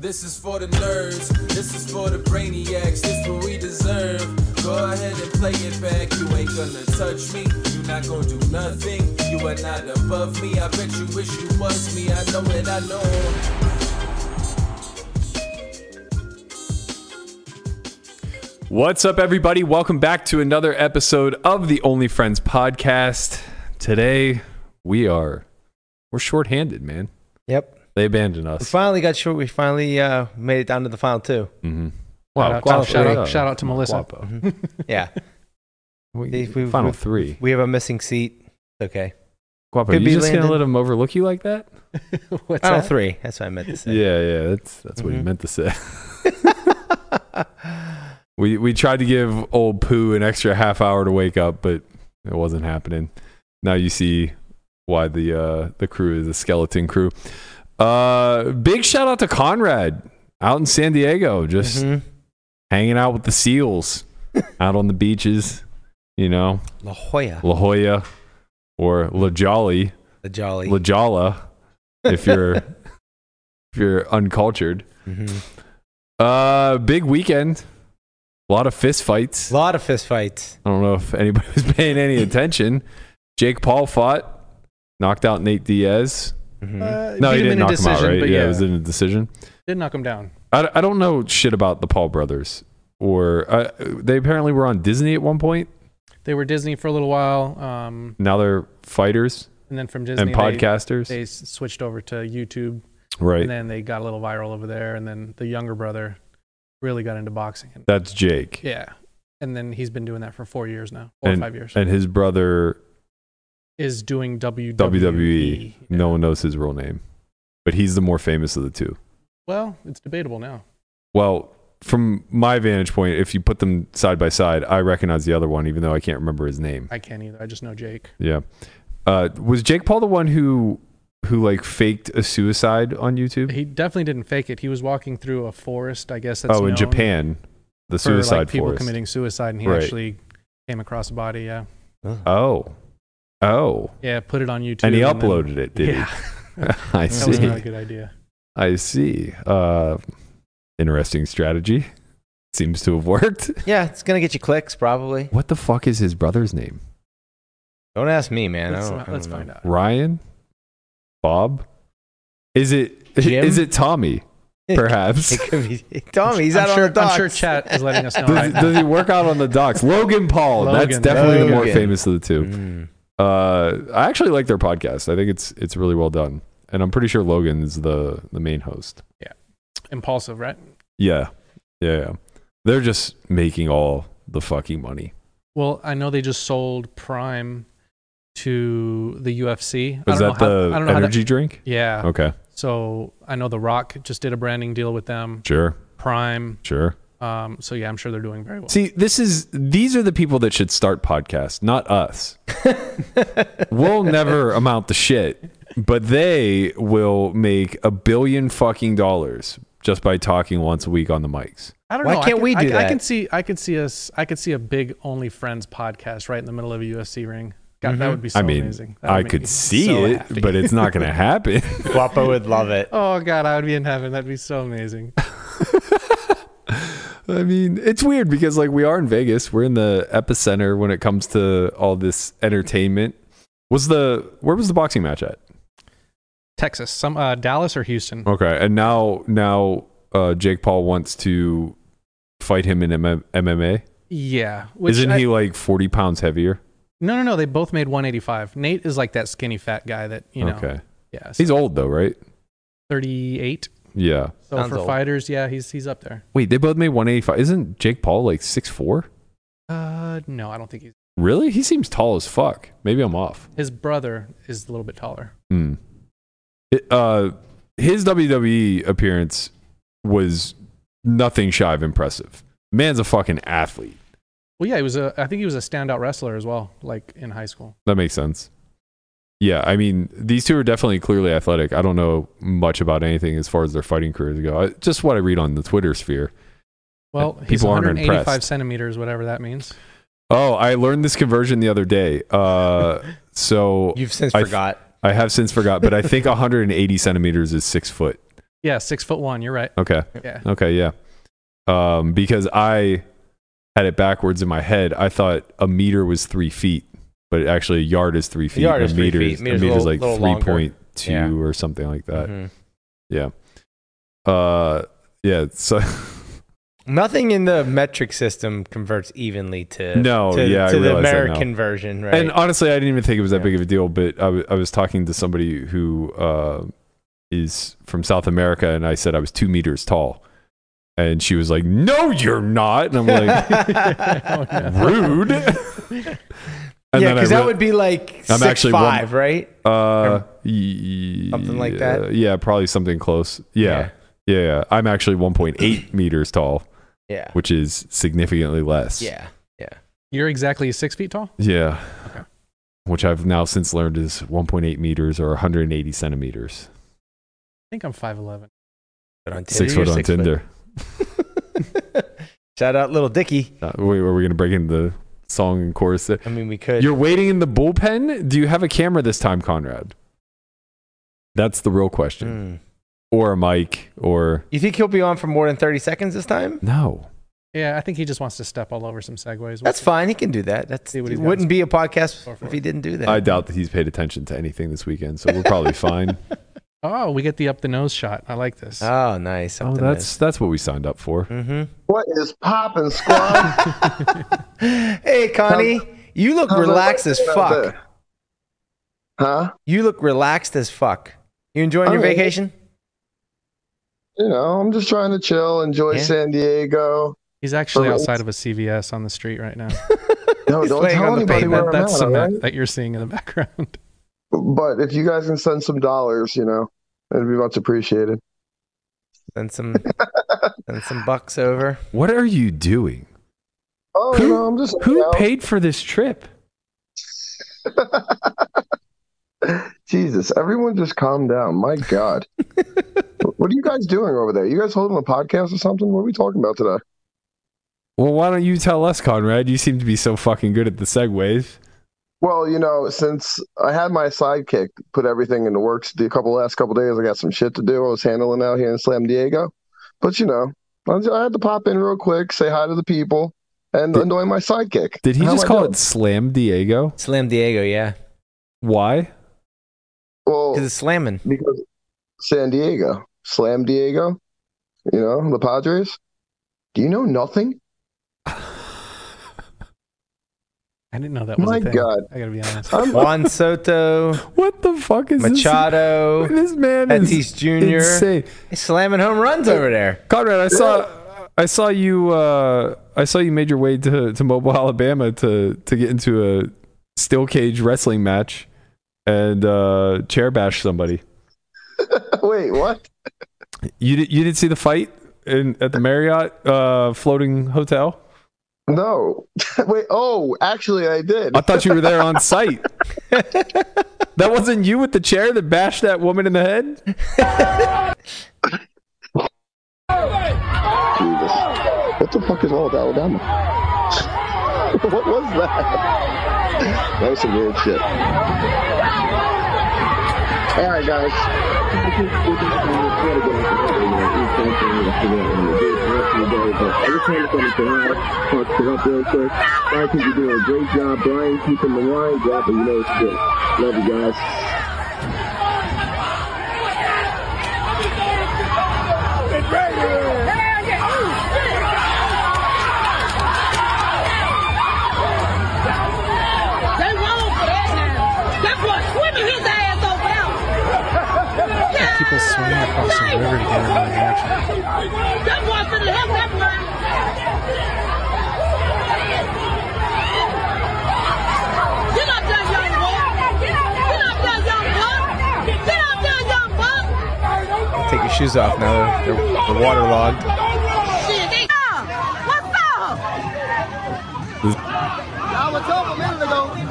This is for the nerds, this is for the brainiacs, this what we deserve. Go ahead and play it back, you ain't gonna touch me, you not gonna do nothing, you are not above me. I bet you wish you was me, I know it, I know. What's up, everybody? Welcome back to another episode of the Only Friends podcast. Today, we are we're short-handed, man. Yep. They abandoned us. We finally got short. We finally uh, made it down to the final two. Mm-hmm. Shout out, Guapo, shout, out, shout out to Melissa. Guapo. Yeah. We- We- we- final we- three. We have a missing seat. Okay. Guapo, Could you be just gonna Landon. let him overlook you like that? What's Final that? three. That's what I meant to say. Yeah, yeah. That's that's what he Mhm. meant to say. we we tried to give old Pooh an extra half hour to wake up, but it wasn't happening. Now you see why the uh, the crew is a skeleton crew. Uh, big shout out to Conrad out in San Diego, just Mhm. hanging out with the seals out on the beaches. You know, La Jolla. La Jolla or La Jolly, The Jolly. La Jolla, if you're if you're uncultured. Mhm. Uh, big weekend. A lot of fist fights. A lot of fist fights. I don't know if anybody was paying any attention. Jake Paul fought, knocked out Nate Diaz. Mhm. Uh, No, he didn't knock him out, right? Yeah, yeah, it was in a decision. did knock him down. I, I don't know shit about the Paul brothers. Or uh, they apparently were on Disney at one point. They were Disney for a little while, um, Now they're fighters and then from Disney and podcasters. they s- switched over to YouTube, right. and then they got a little viral over there. And then the younger brother really got into boxing. And, That's Jake. yeah, and then he's been doing that for four years now, four or five years. And his brother, is doing WWE. WWE. Yeah. No one knows his real name. But he's the more famous of the two. Well, it's debatable now. Well, from my vantage point, if you put them side by side, I recognize the other one, even though I can't remember his name. I can't either. I just know Jake. Yeah. Uh, was Jake Paul the one who who like faked a suicide on YouTube? He definitely didn't fake it. He was walking through a forest, I guess. That's oh, in Japan, the for suicide like people forest. committing suicide, and he Right. actually came across a body. Yeah, Oh, oh, yeah. Put it on YouTube, and he then- uploaded it. Did yeah, he? I that was see. not a good idea. I see. Uh, interesting strategy. Seems to have worked. Yeah, it's gonna get you clicks probably. What the fuck is his brother's name? Don't ask me, man. Let's, I don't, not- I let's don't find out. Ryan? Bob? Is it Jim? is it Tommy? Perhaps. It could be Tommy. He's I'm out sure, on the docks. I'm sure chat is letting us know. does, right does he work out on the docks? Logan Paul. That's Logan. definitely the more famous of the two. Mm. Uh, I actually like their podcast. I think it's it's really well done, and I'm pretty sure Logan is the the main host. Yeah, Impaulsive, right? Yeah, yeah, yeah. They're just making all the fucking money. Well, I know they just sold Prime to the UFC. Don't that the I don't know how energy drink? yeah. Okay, So I know The Rock just did a branding deal with them. sure, Prime. sure. Um, so yeah, I'm sure they're doing very well. See, this is these are the people that should start podcasts, not us. we'll never amount to shit, but they will make a billion fucking dollars just by talking once a week on the mics. I don't Why know. I can't can- we I, do I that? I can see. I could see us. I could see a big Only Friends podcast right in the middle of a UFC ring. God, that Mhm. would be so I mean, amazing. That I could see so it, happy. but it's not going to happen. Guapo would love it. oh god, I would be in heaven. That'd be so amazing. I mean, it's weird because like we are in Vegas, we're in the epicenter when it comes to all this entertainment. Was the where was the boxing match at? Texas, some uh, Dallas or Houston. Okay, and now now uh, Jake Paul wants to fight him in M- MMA. Yeah, Isn't I- he like forty pounds heavier? No, no, no. They both made 185. Nate is like that skinny fat guy that you know. Okay, Yeah, he's old though, right? 38. Yeah. So Sounds for old. fighters, yeah, he's he's up there. Wait, they both made one eighty five. Isn't Jake Paul like six four? Uh, no, I don't think he's. Really? He seems tall as fuck. Maybe I'm off. His brother is a little bit taller. Hmm. It- uh, his WWE appearance was nothing shy of impressive. Man's a fucking athlete. Well, yeah, he was a. I think he was a standout wrestler as well, like in high school. That makes sense. Yeah, I mean, these two are definitely clearly athletic. I don't know much about anything as far as their fighting careers go. I, just what I read on the Twitter sphere. Well, he's People aren't 185 impressed. centimeters, whatever that means. Oh, I learned this conversion the other day. Uh, so You've since I- forgot. I have since forgot, but I think 180 centimeters is six foot. Yeah, six foot one. You're right. Okay. Yeah. Okay, yeah. Um, because I had it backwards in my head. I thought a meter was three feet, but actually a yard is three feet. yard a is three meter feet. is- Meter's a meter's little- like three point two Yeah. or something like that. Mhm. Yeah. Uh, yeah. So Nothing in the metric system converts evenly to No, to, yeah, I to the realize that now. American version, right? And honestly, I didn't even think it was that Yeah. big of a deal. But I was talking to somebody who uh, is from South America, and I said I was two meters tall, and she was like, "No, you're not," and I'm like, "Rude." And yeah, then I because that would be like I'm six actually one- five, right? uh, y- Something like that? Yeah, probably something close. Yeah, yeah. yeah. I'm actually 1.8 meters tall, yeah, which is significantly less. yeah, yeah. You're exactly six feet tall. Yeah. Okay. Which I've now since learned is 1.8 meters or 180 centimeters. I think I'm five eleven. But on Tinder, Six foot on six Tinder. Shout out, Lil Dicky. Uh, wait, are we going to break into the song and chorus? I mean, we could. You're waiting in the bullpen? Do you have a camera this time, Conrad? That's the real question. Mm. Or a mic, or You think he'll be on for more than thirty seconds this time? no. Yeah, I think he just wants to step all over some segues. That's fine. He can do that. That's See what he's wouldn't be a podcast if he didn't do that. I doubt that he's paid attention to anything this weekend, so we're probably fine. Oh, we get the up the nose shot. I like this. oh, nice. oh, that's that's what we signed up for. Mm-hmm. What is popping, squad? Hey, Connie, you look How's relaxed as fuck. Huh? You look relaxed as fuck. You enjoying your Okay. vacation? You know, I'm just trying to chill, enjoy Yeah. San Diego. He's actually For- outside of a CVS on the street right now. No, He's don't laying tell on the anybody pavement. where That, I'm that's at, cement alright? that you're seeing in the background. But if you guys can send some dollars, you know, it'd be much appreciated. Send some, send some bucks over. What are you doing? Oh, Who- you know, I'm just Who you know, paid for this trip? Jesus, everyone just calm down. My God. what are you guys doing over there? You guys holding a podcast or something? What are we talking about today? Well, why don't you tell us, Conrad? You seem to be so fucking good at the segues. Well, you know, since I had my sidekick put everything into works the couple last couple days, I got some shit to do. I was handling out here in Slam Diego, but you know, I, had to pop in real quick, say hi to the people, and Did- annoy my sidekick. Did he How just call doing? it Slam Diego? Slam Diego, yeah. Why? Well, Because it's slamming. because San Diego, Slam Diego, you know, the Padres. Do you know nothing? I didn't know that was My a thing. God. I gotta be honest. I'm, Juan Soto, What the fuck is Machado, this? This man is Tatis Jr. insane. He's slamming home runs over there. Conrad, I saw, I saw you, uh, I saw you made your way to, to Mobile, Alabama to to get into a steel cage wrestling match and uh, chair bash somebody. wait, what? You did, you didn't see the fight in at the Marriott uh, floating hotel? No. wait, oh, actually, I did. I thought you were there on site. that wasn't you with the chair that bashed that woman in the head. Jesus. What the fuck is wrong with Alabama? what was that? That was some weird shit. All right, guys. Every time talk it up real quick. I think you're doing a great job, Brian, keeping the line dropping. You know it's good. Love you guys. People swimming across the river to get in the action. That boy finna help that man. Get up there, young boy. Get up there, young buck. Get up there, young buck. Take your shoes off now. They're, they're waterlogged. Shit, they- What's up? I was told a minute ago.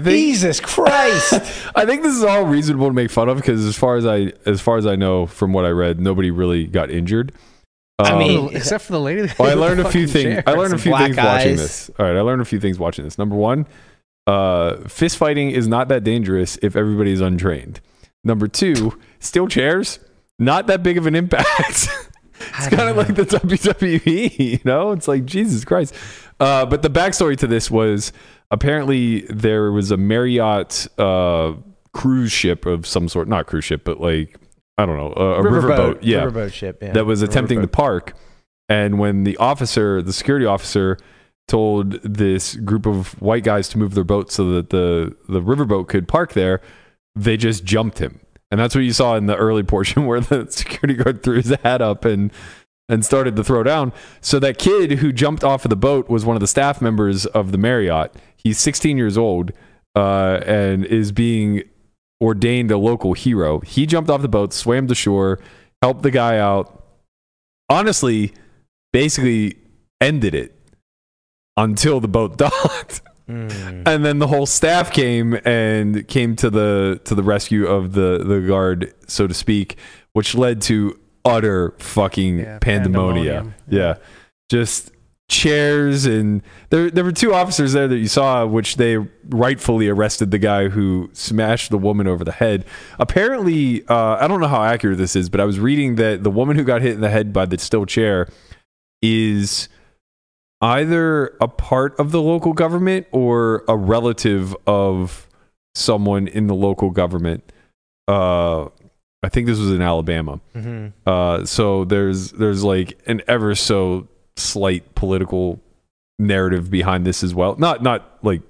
I think Jesus Christ. I think this is all reasonable to make fun of because as far as I as far as I know from what I read, nobody really got injured. I Um, mean, except for the lady. that well, I learned a few things. chair. I learned a few black things watching this. All right, I learned a few things watching this. Number one, uh, fist fighting is not that dangerous if everybody is untrained. Number two, steel chairs, not that big of an impact. it's kind of like the WWE, you know? It's like Jesus Christ. Uh, but the backstory to this was apparently there was a Marriott uh, cruise ship of some sort, not cruise ship, but like I don't know, a, a riverboat, yeah, Riverboat ship. Yeah. that was attempting to park. And when the officer, the security officer, told this group of white guys to move their boat so that the the riverboat could park there, they just jumped him. And that's what you saw in the early portion where the security guard threw his hat up and and started to throw down. So that kid who jumped off of the boat was one of the staff members of the Marriott. He's 16 years old uh, and is being ordained a local hero. He jumped off the boat, swam to shore, helped the guy out. Honestly, basically ended it until the boat docked Mm. and then the whole staff came and came to the to the rescue of the the guard so to speak which led to utter fucking Yeah, pandemonium. pandemonium. yeah just chairs and there there were two officers there that you saw which they rightfully arrested the guy who smashed the woman over the head apparently uh, i don't know how accurate this is but i was reading that the woman who got hit in the head by the steel chair is either a part of the local government or a relative of someone in the local government. Uh, I think this was in Alabama. Mhm. Uh, so there's there's like an ever so slight political narrative behind this as well. Not not like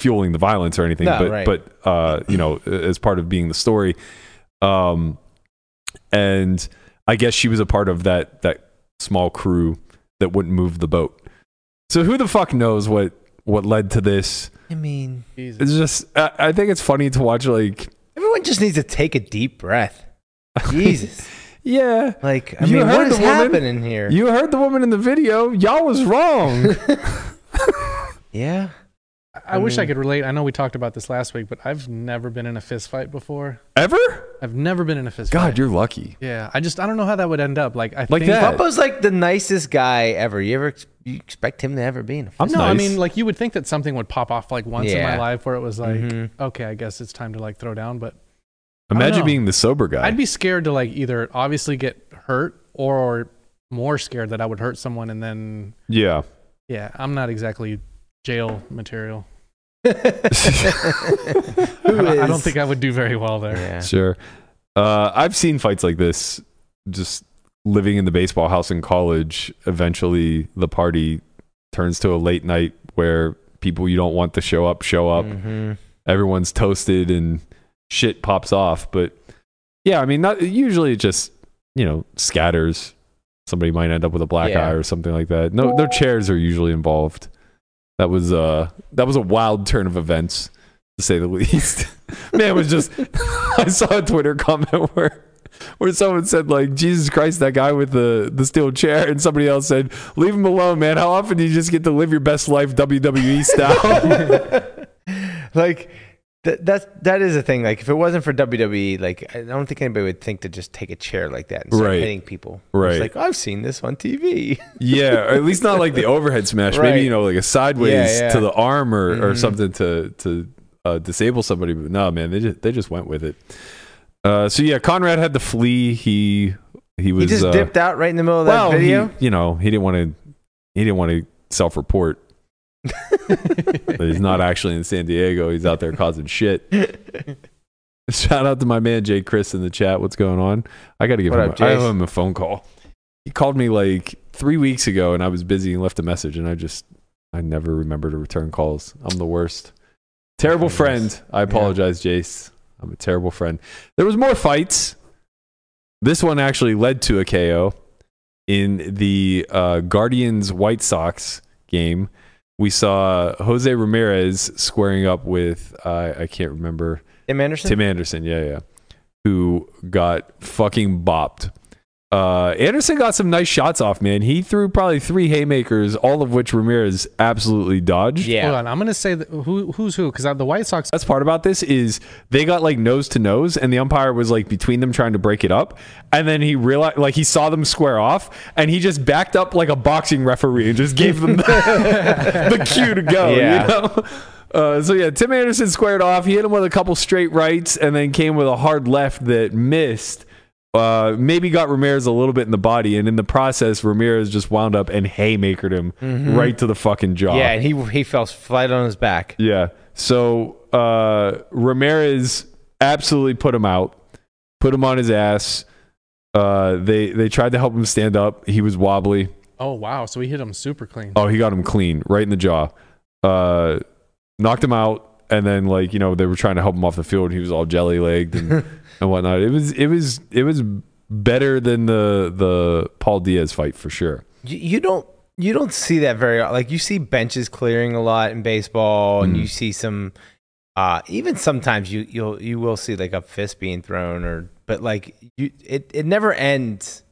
fueling the violence or anything, No, but right. but uh, you know as part of being the story. Um, and I guess she was a part of that that small crew that wouldn't move the boat. So who the fuck knows what what led to this? I mean, It's just I, I think it's funny to watch. Like everyone just needs to take a deep breath. Jesus. yeah, Like, I You mean, heard what is the woman? happening here? you heard the woman in the video. Y'all was wrong. yeah. I, wish I could relate. I know we talked about this last week, but I've never been in a fist fight before. Ever? I've never been in a fist fight. God, you're lucky. Yeah, I just I don't know how that would end up. Like I Like think that. Bubba's like the nicest guy ever. You ever you expect him to ever be in a I'm fist No, I mean like you would think that something would pop off like once in my life where it was like, Mhm. okay, I guess it's time to like throw down. But I don't Imagine being the sober guy. I'd be scared to like either obviously get hurt or more scared that I would hurt someone and then yeah. yeah, I'm not exactly jail material. Who I, I don't think I would do very well there. Yeah. Sure. Uh, I've seen fights like this. Just living in the baseball house in college. Eventually, the party turns to a late night where people you don't want to show up show up. Mhm. Everyone's toasted and shit pops off. But yeah, I mean, not usually it just you know scatters. Somebody might end up with a black Yeah. eye or something like that. No, no chairs are usually involved. That was uh that was a wild turn of events to say the least. Man, it was just I saw a Twitter comment where where someone said like Jesus Christ that guy with the the steel chair and somebody else said leave him alone man how often do you just get to live your best life WWE style like th- that's that is a thing. Like if it wasn't for WWE, like I don't think anybody would think to just take a chair like that and start Right. hitting people. Right. It's like I've seen this on TV. yeah or at least not like the overhead smash Right. maybe you know like a sideways Yeah, yeah. to the arm or, or Mhm. something to to uh, disable somebody but no man they just they just went with it uh, so yeah Conrad had to flee he he was he just uh, dipped out right in the middle of well, that video. He, you know, he didn't want to. He didn't want to self-report. that he's not actually in San Diego. He's out there causing shit. Shout out to my man Jay Chris in the chat. What's going on? I got to give What him. up, a, I owe him a phone call. He called me like three weeks ago, and I was busy and left a message, and I just I never remember to return calls. I'm the worst. Terrible friend. I apologize, Jace. I'm a terrible friend. There was more fights. This one actually led to a KO in the uh, Guardians White Sox game. We saw Jose Ramirez squaring up with uh, I can't remember Tim Anderson. Tim Anderson. Yeah, yeah, who got fucking bopped. Uh, Anderson got some nice shots off, man. He threw probably three haymakers, all of which Ramirez absolutely dodged. Yeah. Hold on, I'm gonna say that who who's who because the White Sox. That's part about this is they got like nose to nose, and the umpire was like between them trying to break it up, and then he realized like he saw them square off, and he just backed up like a boxing referee and just gave them the, the cue to go. Yeah. You know. Uh, so yeah, Tim Anderson squared off. He hit him with a couple straight rights, and then came with a hard left that missed. Uh, maybe got Ramirez a little bit in the body, and in the process, Ramirez just wound up and haymakered him right to the fucking jaw. Yeah, and he he fell flat on his back. Yeah. So uh, Ramirez absolutely put him out, put him on his ass. Uh, they they tried to help him stand up. He was wobbly. Oh wow, so he hit him super clean. Oh, he got him clean right in the jaw. Uh, knocked him out, and then like you know they were trying to help him off the field. He was all jelly legged and, and whatnot. It was it was it was better than the the Paul Diaz fight for sure. You, you don't you don't see that very like you see benches clearing a lot in baseball, and Mm. you see some. Uh, even sometimes you you'll you will see like a fist being thrown or but like you it, it never ends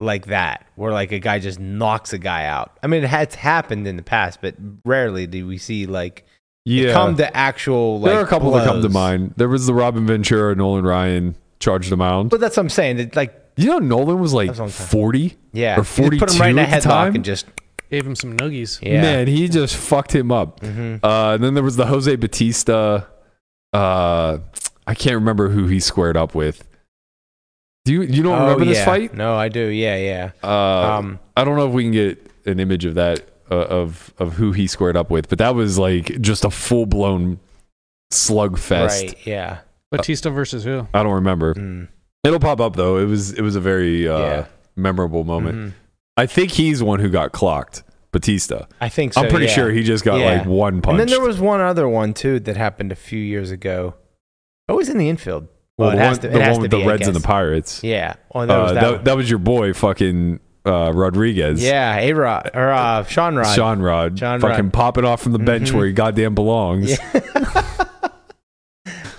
like that where like a guy just knocks a guy out. I mean it has happened in the past, but rarely do we see like Yeah, come to actual like there are a couple that come to mind. There was the Robin Ventura, Nolan Ryan charged him out. But that's what I'm saying. That like You know, Nolan was like That's what I'm saying. 40 yeah, or you just 42 put him right in a at the headlock time. and just Gave him some noogies. yeah. Man, he just fucked him up. Mhm. Uh, and then there was the Jose Bautista. Uh, I can't remember who he squared up with. Do you you don't Oh, remember this fight? No, I do. Yeah, yeah. Uh, Um, I don't know if we can get an image of that uh, of of who he squared up with, but that was like just a full blown slugfest. Right. Yeah. Bautista versus who? I don't remember. Mm. It'll pop up though. It was it was a very uh, Yeah. memorable moment. Mhm. I think he's one who got clocked. Bautista. I think so. I'm pretty yeah. sure he just got Yeah. like one punch. And then there was one other one too that happened a few years ago. Always in the infield. well, Well, the it has one, to- it the has one to with be, the Reds and the. Pirates. Yeah. Oh, that was Uh, that. that, that was your boy, fucking uh, Rodriguez. yeah, A Rod or uh, Sean Rod. Sean Rod, Sean fucking Rod. popping off from the bench Mhm. where he goddamn belongs. Yeah.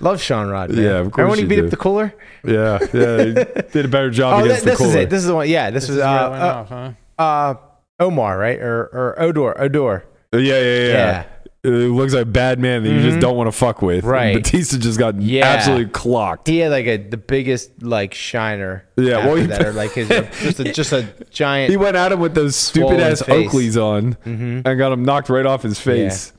Love Sean Rod. Man. Yeah, of Remember course when he you beat do. up the cooler? Yeah, yeah, he did a better job Oh, against that, this the is it. This is the one. Yeah, this, This was is uh, where uh, off, huh? uh, Omar, right? Or or Odor, Odor. yeah, yeah, yeah. Yeah. It looks like a bad man that you just Mhm. don't want to fuck with. Right. Bautista just got Yeah. absolutely clocked. He had like a the biggest like shiner. Yeah, well, after he- that, or like his just a, just a giant. He went at him with those stupid Swollen ass face. Oakleys on Mhm. and got him knocked right off his face.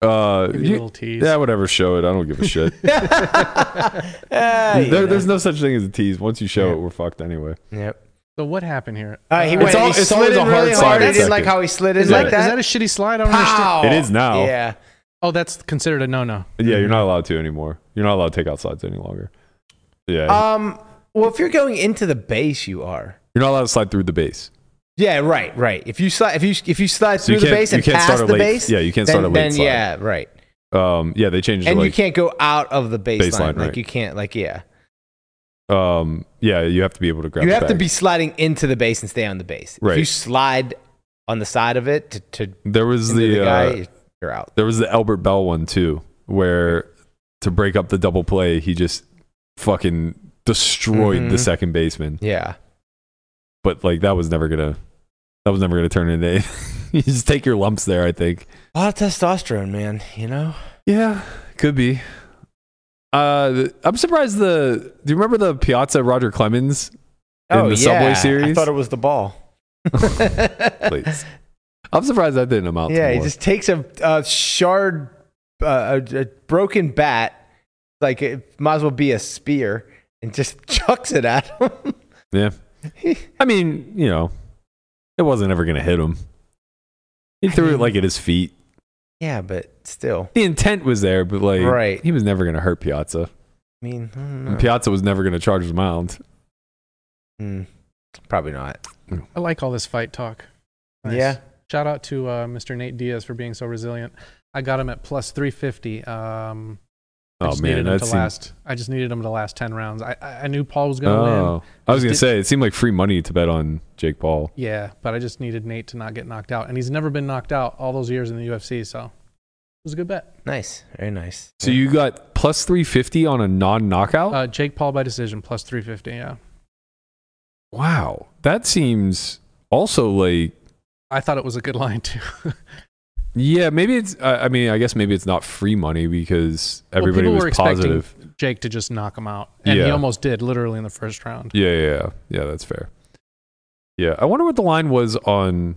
Uh, Give you little tease. yeah, whatever. Show it. I don't give a shit. Ah, you there, know. there's no such thing as a tease. Once you show Yeah. it, we're fucked anyway. Yep. So what happened here? Uh, he Uh, went. It's al- he it's slid always in a hard really slide hard. at I didn't like how he slid in is, like that, that. is that a shitty slide? I don't understand. It is now. Yeah. Oh, that's considered a no-no. Yeah, you're not allowed to anymore. You're not allowed to take out slides any longer. Yeah, Um. Well, if you're going into the base, you are. you're not allowed to slide through the base. Yeah. Right. Right. If you slide, if you if you slide So you through the base and can't past start a the late- base, yeah, you can't then, start a late then slide. yeah, right. Um, yeah, they changed it And to you can't go out of the baseline. Baseline, like right. you can't. Like yeah. Um, yeah, you have to be able to grab. you the have to be sliding into the base and stay on the base. If Right. you slide on the side of it to, to There was the, the, uh, you're out. there was the Albert Belle one too, where to break up the double play, he just fucking destroyed the Mhm. second baseman. Yeah. But like that was never gonna, that was never gonna turn into. you just take your lumps there. I think. A lot of testosterone, man. You know. Yeah, could be. Uh, I'm surprised. The do you remember the Piazza Roger Clemens in the Subway series? Oh, I thought it was the ball. Please. I'm surprised that didn't amount. Yeah, he just takes a, a shard, uh, a, a broken bat, like it might as well be a spear, and just chucks it at him. Yeah. I mean, you know, it wasn't ever gonna hit him. He threw it like at his feet. Yeah, but still. The intent was there, but like, Right. he was never gonna hurt Piazza. I mean, I don't And. Piazza was never gonna charge the mound. Hmm, probably not. I like all this fight talk. Nice. Yeah. Shout out to uh, Mr. Nate Diaz for being so resilient. I got him at plus 350. Um, I Oh just man, needed him that to seemed. last. I just needed him to last 10 rounds. I, I I knew Paul was going to win. Oh, I was gonna say it seemed like free money to bet on Jake Paul. Yeah, but I just needed Nate to not get knocked out. And he's never been knocked out all those years in the UFC. So it was a good bet. Nice. Very nice. So you got plus three fifty on a non-knockout. Uh, Jake Paul by decision plus 350. Yeah. Wow, that seems also like I thought it was a good line too. yeah, maybe it's. I I mean, I guess maybe it's not free money because everybody people was were expecting positive. Jake to just knock him out, and he almost did, literally in the first round. Yeah, yeah, yeah, yeah. That's fair. Yeah, I wonder what the line was on,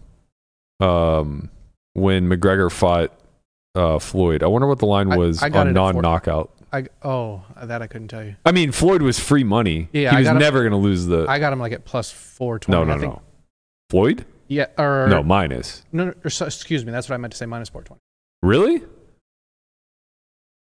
um, when McGregor fought uh, Floyd. I wonder what the line was I got on non-knockout. I oh that I couldn't tell you. I mean, Floyd was free money. Yeah, he I was never going to lose the. I got him like at plus four twenty. no, no, I no. Floyd? Yeah, or No, minus. no, no or, so- excuse me. That's what I meant to say. Minus four twenty. Really?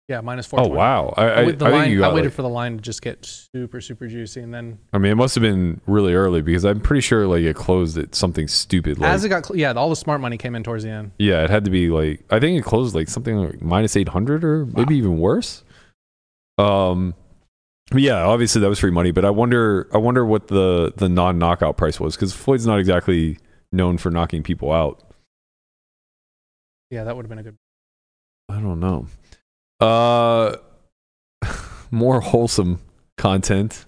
Yeah, four. Oh wow! I, I, I, the I think line, I waited like- for the line to just get super, super juicy, and then I mean, it must have been really early because I'm pretty sure like it closed at something stupid. Like, as it got, cl- yeah, all the smart money came in towards the end. yeah, it had to be like I think it closed like something like minus eight hundred or maybe even worse. Um, yeah, obviously that was free money, but I wonder, I wonder what the the non knockout price was because Floyd's not exactly known for knocking people out. Yeah, that would have been a good. I don't know. Uh, more wholesome content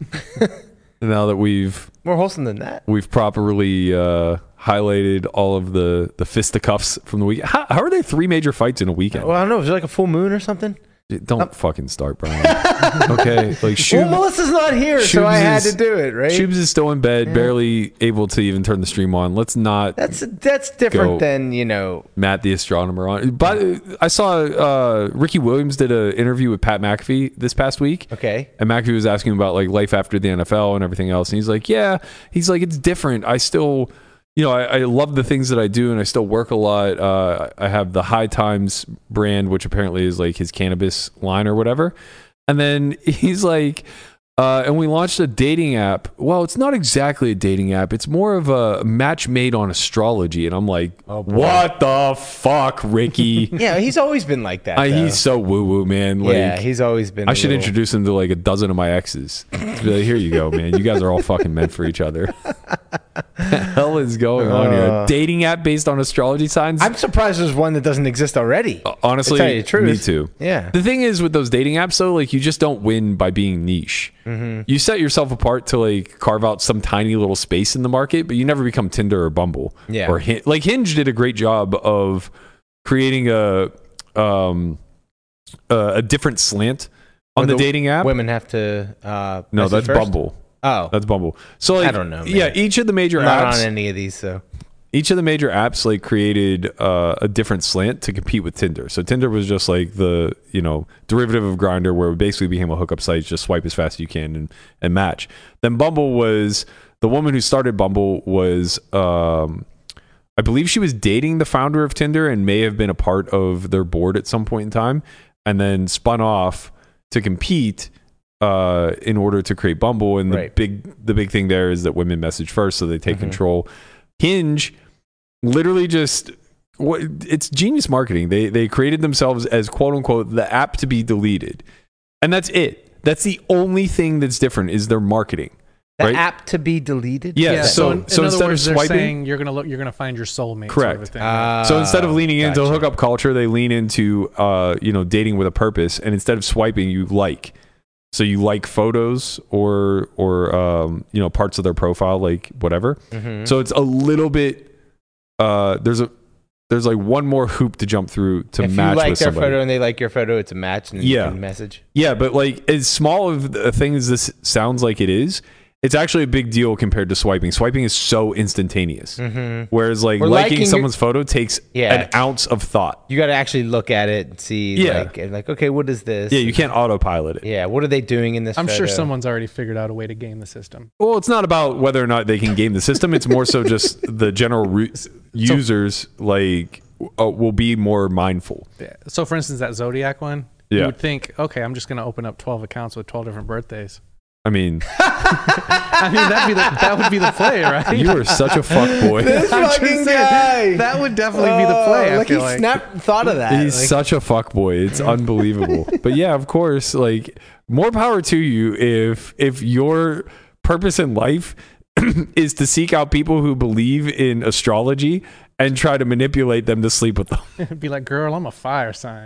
now that we've More wholesome than that. we've properly uh, highlighted all of the the fisticuffs from the week. How, how are there three major fights in a weekend? Well, I don't know. Was it like a full moon or something? Don't fucking start, Brian. okay, like well, Shub, Melissa's not here, so Shubes I had is- to do it, right? Shubes is still in bed, Yeah. barely able to even turn the stream on. Let's not That's that's different than you know. Matt the astronomer on. But I saw uh, Ricky Williams did an interview with Pat McAfee this past week. Okay, And McAfee was asking about like life after the NFL and everything else. And he's like, yeah, he's like, it's different. I still, you know, I, I love the things that I do and I still work a lot. Uh, I have the High Times brand, which apparently is like his cannabis line or whatever. And then he's like, uh, and we launched a dating app. Well, it's not exactly a dating app. It's more of a match made on astrology. And I'm like, Oh, what the fuck, Ricky? yeah, he's always been like that. He's so woo woo, man. Like, yeah, he's always been. I should little- introduce him to like a dozen of my exes. Like, here you go, man. You guys are all fucking meant for each other. the hell is going on here? A Uh. dating app based on astrology signs? I'm surprised there's one that doesn't exist already. Honestly, to tell you the truth. me too. Yeah. The thing is with those dating apps, though, like you just don't win by being niche. Mm-hmm. You set yourself apart to like carve out some tiny little space in the market, but you never become Tinder or Bumble. Yeah. Or Hin- like Hinge did a great job of creating a um uh, a different slant on the, the dating app. Women have to. Uh, no, that's first? Bumble. Oh, That's Bumble. So like, I don't know, man. Yeah, each of the major I'm not apps, on any of these, so each of the major apps like created uh, a different slant to compete with Tinder. So Tinder was just like the you know derivative of Grindr, where it basically became a hookup site. Just swipe as fast as you can and and match. Then Bumble was the woman who started Bumble was. Um, I believe she was dating the founder of Tinder and may have been a part of their board at some point in time, and then spun off to compete uh, in order to create Bumble. And the Right. big the big thing there is that women message first, so they take Mhm. control. Hinge literally just what it's genius marketing. They they created themselves as quote unquote the app to be deleted, and that's it. That's the only thing that's different is their marketing. the Right. app to be deleted. Yeah, so- in, so in instead other of words, they're swiping- you're gonna look, you're gonna find your soulmate. Sort of a Correct. thing. Ah, So instead of leaning into hookup culture, they lean into uh, you know dating with a purpose, and instead of swiping, you like. So you like photos or or um, you know parts of their profile, like whatever. Mhm. So it's a little bit. Uh, there's a there's like one more hoop to jump through to if you match like with their somebody. photo and they like your photo, it's a match and Yeah. you can message. Yeah, but like as small of a thing as this sounds like it is, it's actually a big deal compared to swiping. Swiping is so instantaneous. Mm-hmm. Whereas like Or liking, liking your- someone's photo takes Yeah. an ounce of thought. You got to actually look at it and see, Yeah. like, and like, okay, what is this? Yeah, you can't autopilot it. Yeah, what are they doing in this? I'm sure photo? someone's already figured out a way to game the system. Well, it's not about whether or not they can game the system. It's more so just the general ru- users like uh, will be more mindful. Yeah. So, for instance, that Zodiac one, Yeah. you would think, okay, I'm just gonna open up 12 accounts with 12 different birthdays. I mean, I mean, that'd be the, that would be the play, right? you are such a fuck boy. This fucking saying, guy. That would definitely be the play. I Oh, like feel he like. snap thought of that. He's Like, such a fuck boy. It's unbelievable. but yeah, of course, like more power to you if if your purpose in life is to seek out people who believe in astrology and try to manipulate them to sleep with them. Be like, girl, I'm a fire sign.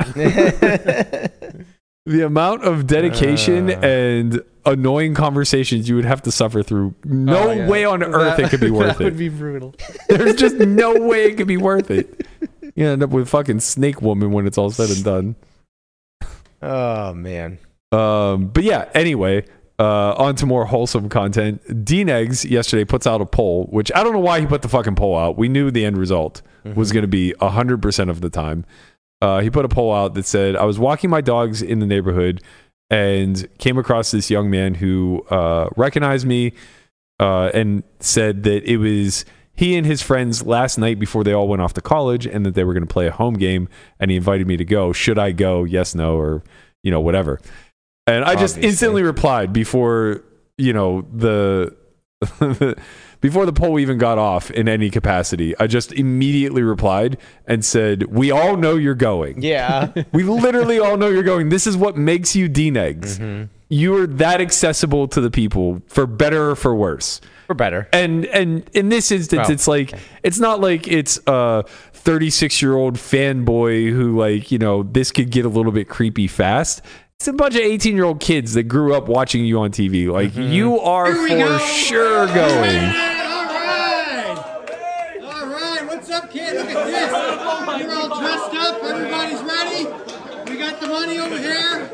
the amount of dedication Uh. and annoying conversations you would have to suffer through. No Oh, yeah. way on earth That- it could be worth it. That would be brutal. There's just no way it could be worth it. You end up with fucking Snake Woman when it's all said and done. Oh man. Um, but yeah, anyway, uh, on to more wholesome content. DNegs yesterday puts out a poll, which I don't know why he put the fucking poll out. We knew the end result was going to be 100% of the time. Uh, he put a poll out that said, I was walking my dogs in the neighborhood and came across this young man who uh, recognized me uh, and said that it was he and his friends last night before they all went off to college and that they were going to play a home game and he invited me to go. Should I go? Yes, no, or, you know, whatever. And I just instantly replied before, you know, the. before the poll even got off in any capacity, I just immediately replied and said, "We all know you're going. Yeah. We literally all know you're going. This is what makes you DNegs. Mm-hmm. You are that accessible to the people, for better or for worse. We're better. And and in this instance, Oh, it's like it's not like it's a 36 year old fanboy who like you know this could get a little bit creepy fast. It's a bunch of 18 year old kids that grew up watching you on TV. Like mm-hmm. you are for sure going. All right. All right. What's up, kid? Look at this. You're all dressed up. Everybody's ready. We got the money over here.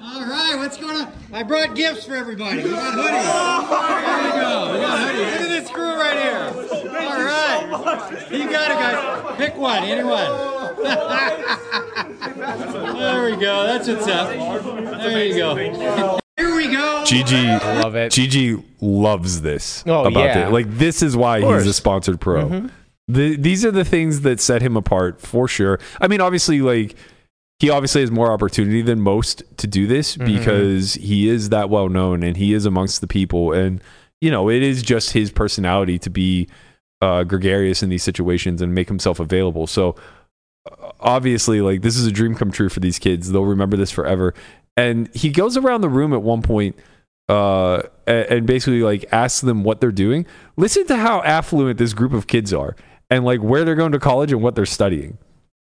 All right. What's going on? I brought gifts for everybody. We got hoodies. There you go. We got hoodies. Look at this crew right here. All right. You got it, guys. Pick one. Anyone. there we go. That's what's up. There you go. Here we go. Gigi Love it. Gigi loves this Oh, about yeah. it. Like this is why he's. Mm-hmm. a sponsored pro. The, these are the things that set him apart for sure. I mean, obviously, like he obviously has more opportunity than most to do this Mm-hmm. because he is that well known and he is amongst the people. And you know, it is just his personality to be uh, gregarious in these situations and make himself available. So uh, obviously, like this is a dream come true for these kids. They'll remember this forever. And he goes around the room at one point uh, and basically like asks them what they're doing. Listen to how affluent this group of kids are, and like where they're going to college and what they're studying.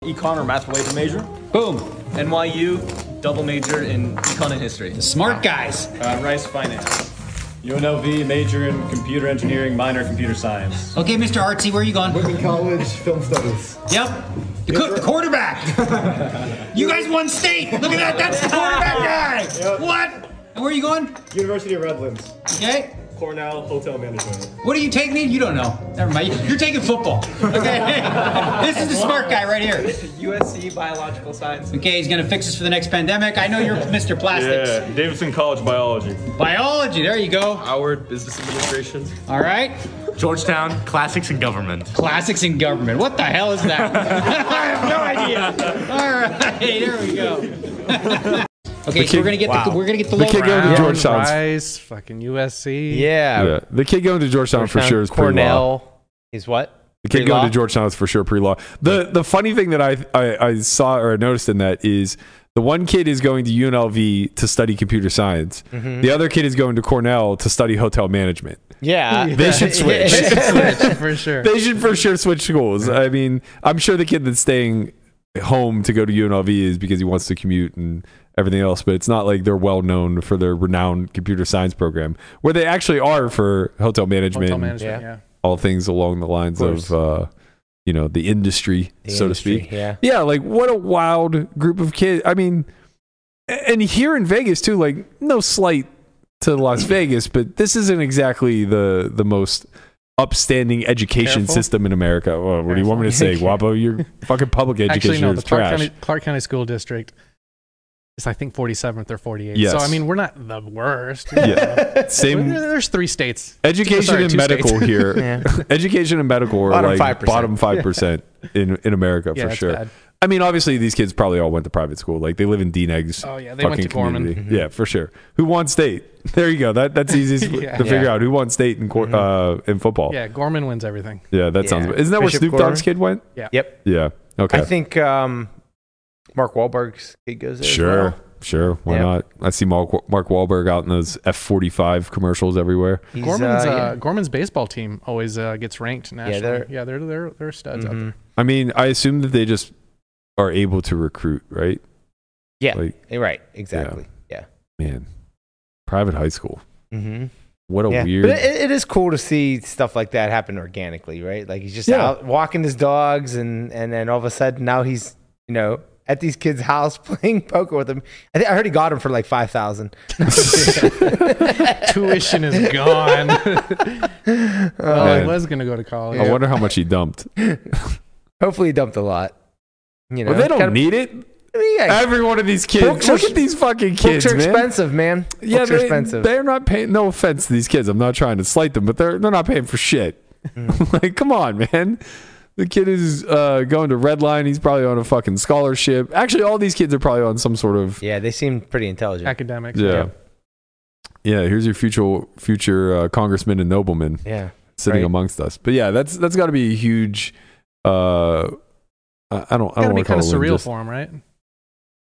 Econ or math related major. Boom. NYU, double major in econ and history. The Smart guys. Uh, Rice Finance. UNLV, major in computer engineering, minor in computer science. Okay, Mr. Artsy, where are you going? Whitman College Film Studies. Yep. The, co- the quarterback. you guys won state. Look at that. That's the quarterback guy. What? And where are you going? University of Redlands. Okay. Cornell, hotel management. What are you taking? You don't know. Never mind. You're taking football. Okay. this is the smart guy right here. USC, biological science. Okay, he's gonna fix us for the next pandemic. I know you're Mr. Plastics. Yeah, Davidson College, biology. Biology. There you go. Howard, business administration. All right. Georgetown, classics and government. Classics and government. What the hell is that? I have no idea. All right. There we go. Okay, so kid- we're gonna get the wow. we're gonna get the The low kid going to Brown, Georgetown. Rice, fucking USC. Yeah. Yeah, the kid going to Georgetown, for sure is pre-law. Cornell. Is what? The kid Pre-law? going to Georgetown is for sure pre-law. The the funny thing that I, I I saw or noticed in that is the one kid is going to UNLV to study computer science. Mm-hmm. The other kid is going to Cornell to study hotel management. Yeah. They should switch. Switch, for sure. they should for sure switch schools. I mean, I'm sure the kid that's staying home to go to UNLV is because he wants to commute and everything else, but it's not like they're well known for their renowned computer science program, where they actually are for hotel management, Hotel and management. Yeah. Yeah. all things along the lines course. of, uh, you know, the industry, The so industry, to speak. Yeah. Yeah, like what a wild group of kids. I mean, and here in Vegas too, like no slight to Las Vegas, but this isn't exactly the the most upstanding education Careful. system in America. Well, what do you want me to say, Wapo? Your fucking public education Actually, no. is The Clark trash. County, Clark County School District is, I think, 47th or 48th. Yes. So I mean, we're not the worst. Yeah. Same There's three states. education Sorry, and medical states. here. Yeah. Education and medical are Bottom like 5%. bottom five percent in in America Yeah, for sure. bad. I mean, obviously, these kids probably all went to private school. Like they live in DNegs. Oh, yeah, they went fucking to Gorman. community. Yeah, for sure. Who won state? There you go. That that's easy Yeah. to figure Yeah. out. Who won state in cor- uh, in football? Yeah, Gorman wins everything. Yeah, that sounds. Yeah. Isn't that where Snoop Gorman? Dogg's kid went? Yeah. Yep. Yeah. Okay. I think um, Mark Wahlberg's kid goes there. sure. well. Sure. Why Yeah. not? I see Mark Mark Wahlberg out in those F forty five commercials everywhere. He's, Gorman's uh, uh, yeah. Gorman's baseball team always uh, gets ranked nationally. they're- yeah, they're they're they're studs out Mhm. there. I mean, I assume that they just are able to recruit, right? Yeah. Like, right. Exactly. Yeah. man, Private high school. Mm-hmm. What a yeah. weird. But it, it is cool to see stuff like that happen organically, right? Like he's just Yeah. out walking his dogs, and and then all of a sudden now he's you know at these kids' house playing poker with them. I think I heard he got him for like five thousand. Tuition is gone. well, Man. I was gonna go to college. I wonder how much he dumped. Hopefully, he dumped a lot. You know, well, they don't Gotta- need it. I mean, yeah, Every one of these kids. Books look are- at these fucking kids. books kids, are man. expensive, man. Yeah, books are they, expensive. they're not paying. No offense to these kids, I'm not trying to slight them, but they're they're not paying for shit. Mm. like, come on, man. The kid is uh, going to Redline. He's probably on a fucking scholarship. Actually, all these kids are probably on some sort of yeah, they seem pretty intelligent. Academics. yeah. Yeah, here's your future future uh, congressman and nobleman Yeah. sitting Right. amongst us. But yeah, that's that's got to be a huge. Uh, I I don't. I Gotta don't be want to kind of it surreal just- for him, right?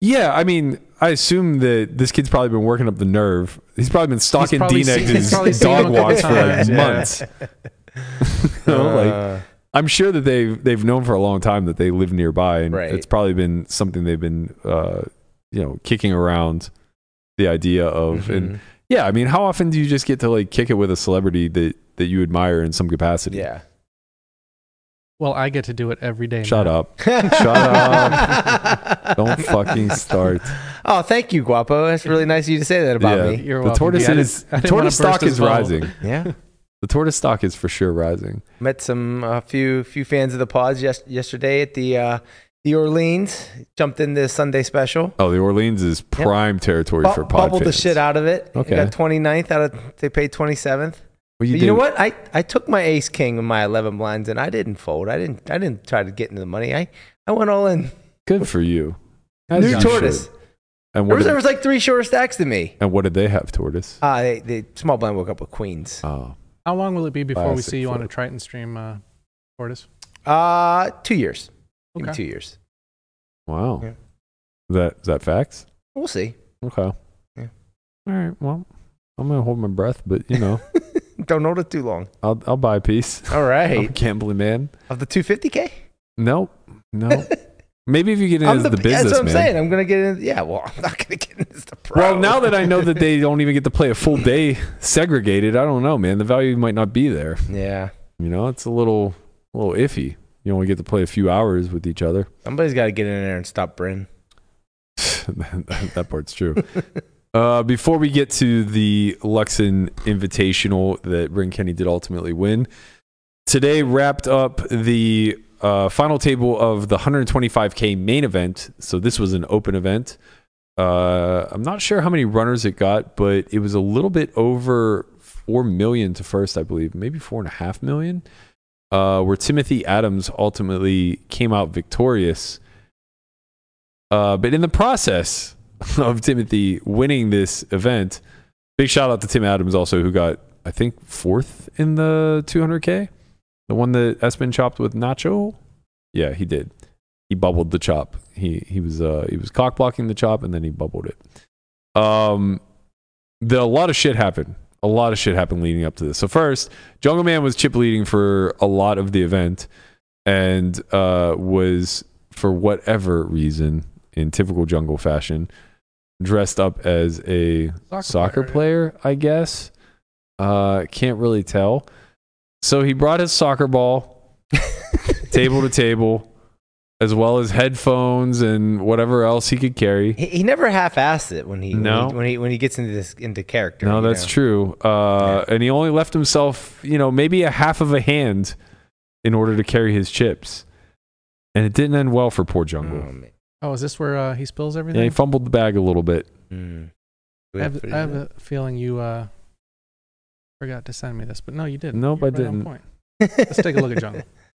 Yeah, I mean, I assume that this kid's probably been working up the nerve. He's probably been stalking probably Dean seen- he's probably Eggs' seen him dog a couple walks for like times, yeah. months. You know, like Uh, I'm sure that they've they've known for a long time that they live nearby, and Right. it's probably been something they've been, uh, you know, kicking around the idea of. mhm. And yeah, I mean, how often do you just get to like kick it with a celebrity that that you admire in some capacity? yeah. Well, I get to do it every day. Shut now. up. Shut up. Don't fucking start. Oh, thank you, Guapo. That's really nice of you to say that about yeah, me. You're the welcome. tortoise Yeah, is the tortoise stock is bubble. rising. Yeah. The tortoise stock is for sure rising. Met some a few few fans of the pods yes, yesterday at the uh, the Orleans. Jumped in the Sunday special. Oh, the Orleans is prime territory Bu- for pod bubbled the shit out of it. Okay. Got 29th out of they paid 27th. Well, You, do- know what? I, I took my ace king and my 11 blinds and I didn't fold. I didn't I didn't try to get into the money. I, I went all in. Good for you. As New you tortoise. should. And There was, did, there was like three shorter stacks than me. and what did they have, tortoise? Uh, they, they, small blind woke up with queens. Oh, How long will it be before we see you on a Triton stream, uh, Tortoise? Uh, two years. Maybe Okay. two years. wow. Yeah. Is that is that facts? We'll see. Okay. Yeah. All right. Well, I'm gonna hold my breath, but you know, Don't hold it too long. I'll I'll buy a piece. All I'm a gambling man. Of the 250K? Nope. No. Maybe if you get into the, the- business, that's what I'm man. saying. I'm gonna get in. Yeah, well, I'm not gonna get into the pro. Well, now that I know that they don't even get to play a full day segregated, I don't know, man. The value might not be there. yeah, You know, it's a little, a little iffy. You only get to play a few hours with each other. somebody's got to get in there and stop Bryn. that, that part's true. uh, before we get to the Luxon Invitational that Bryn Kenney did ultimately win, today wrapped up the uh, final table of the 125k main event. So this was an open event. Uh, I'm not sure how many runners it got, but it was a little bit over four million to first, I believe, maybe four and a half million. Uh, where Timothy Adams ultimately came out victorious. Uh, but in the process of Timothy winning this event, big shout out to Tim Adams also, who got I think fourth in the 200k, the one that Espen chopped with Nacho. Yeah, he did. He bubbled the chop. He he was uh he was cock blocking the chop and then he bubbled it. Um, the a lot of shit happened. A lot of shit happened leading up to this. So first, Jungle Man was chip leading for a lot of the event, and uh, was for whatever reason, in typical jungle fashion, dressed up as a Soccer soccer, player, player, I guess. Uh, can't really tell. So he brought his soccer ball, table to table, as well as headphones and whatever else he could carry. He, he never half-assed it when he No. when he when he, when he gets into this into character. No, that's know? true. Uh, And he only left himself, you know, maybe a half of a hand in order to carry his chips. And it didn't end well for poor Jungle. Oh. Oh, is this where uh, he spills yeah, everything? he fumbled the bag a little bit. Mm. I have, I have a feeling you uh, forgot to send me this, but no, you didn't. Nope, You're I right didn't. point. Let's take a look at Jungle.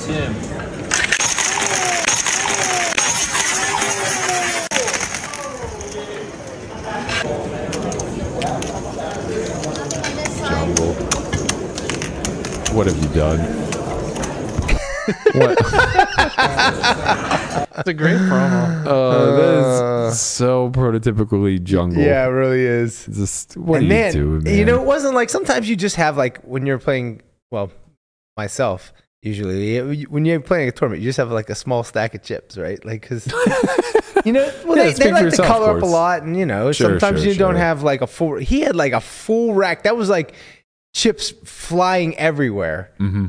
Tim. Jungle. What have you done? What? It's a great promo. Uh, that Uh. is so prototypically jungle. Yeah, it really is. Just what and are man, you doing, man? You know, it wasn't like sometimes you just have like when you're playing. Well, myself, Usually, when you're playing a tournament, you just have like a small stack of chips, right? Like, because you know, well, Yeah, they, they like yourself, to color of up a lot, and you know, Sure, sometimes sure, you don't have like a full. He had like a full rack. That was like chips flying everywhere. Mm-hmm.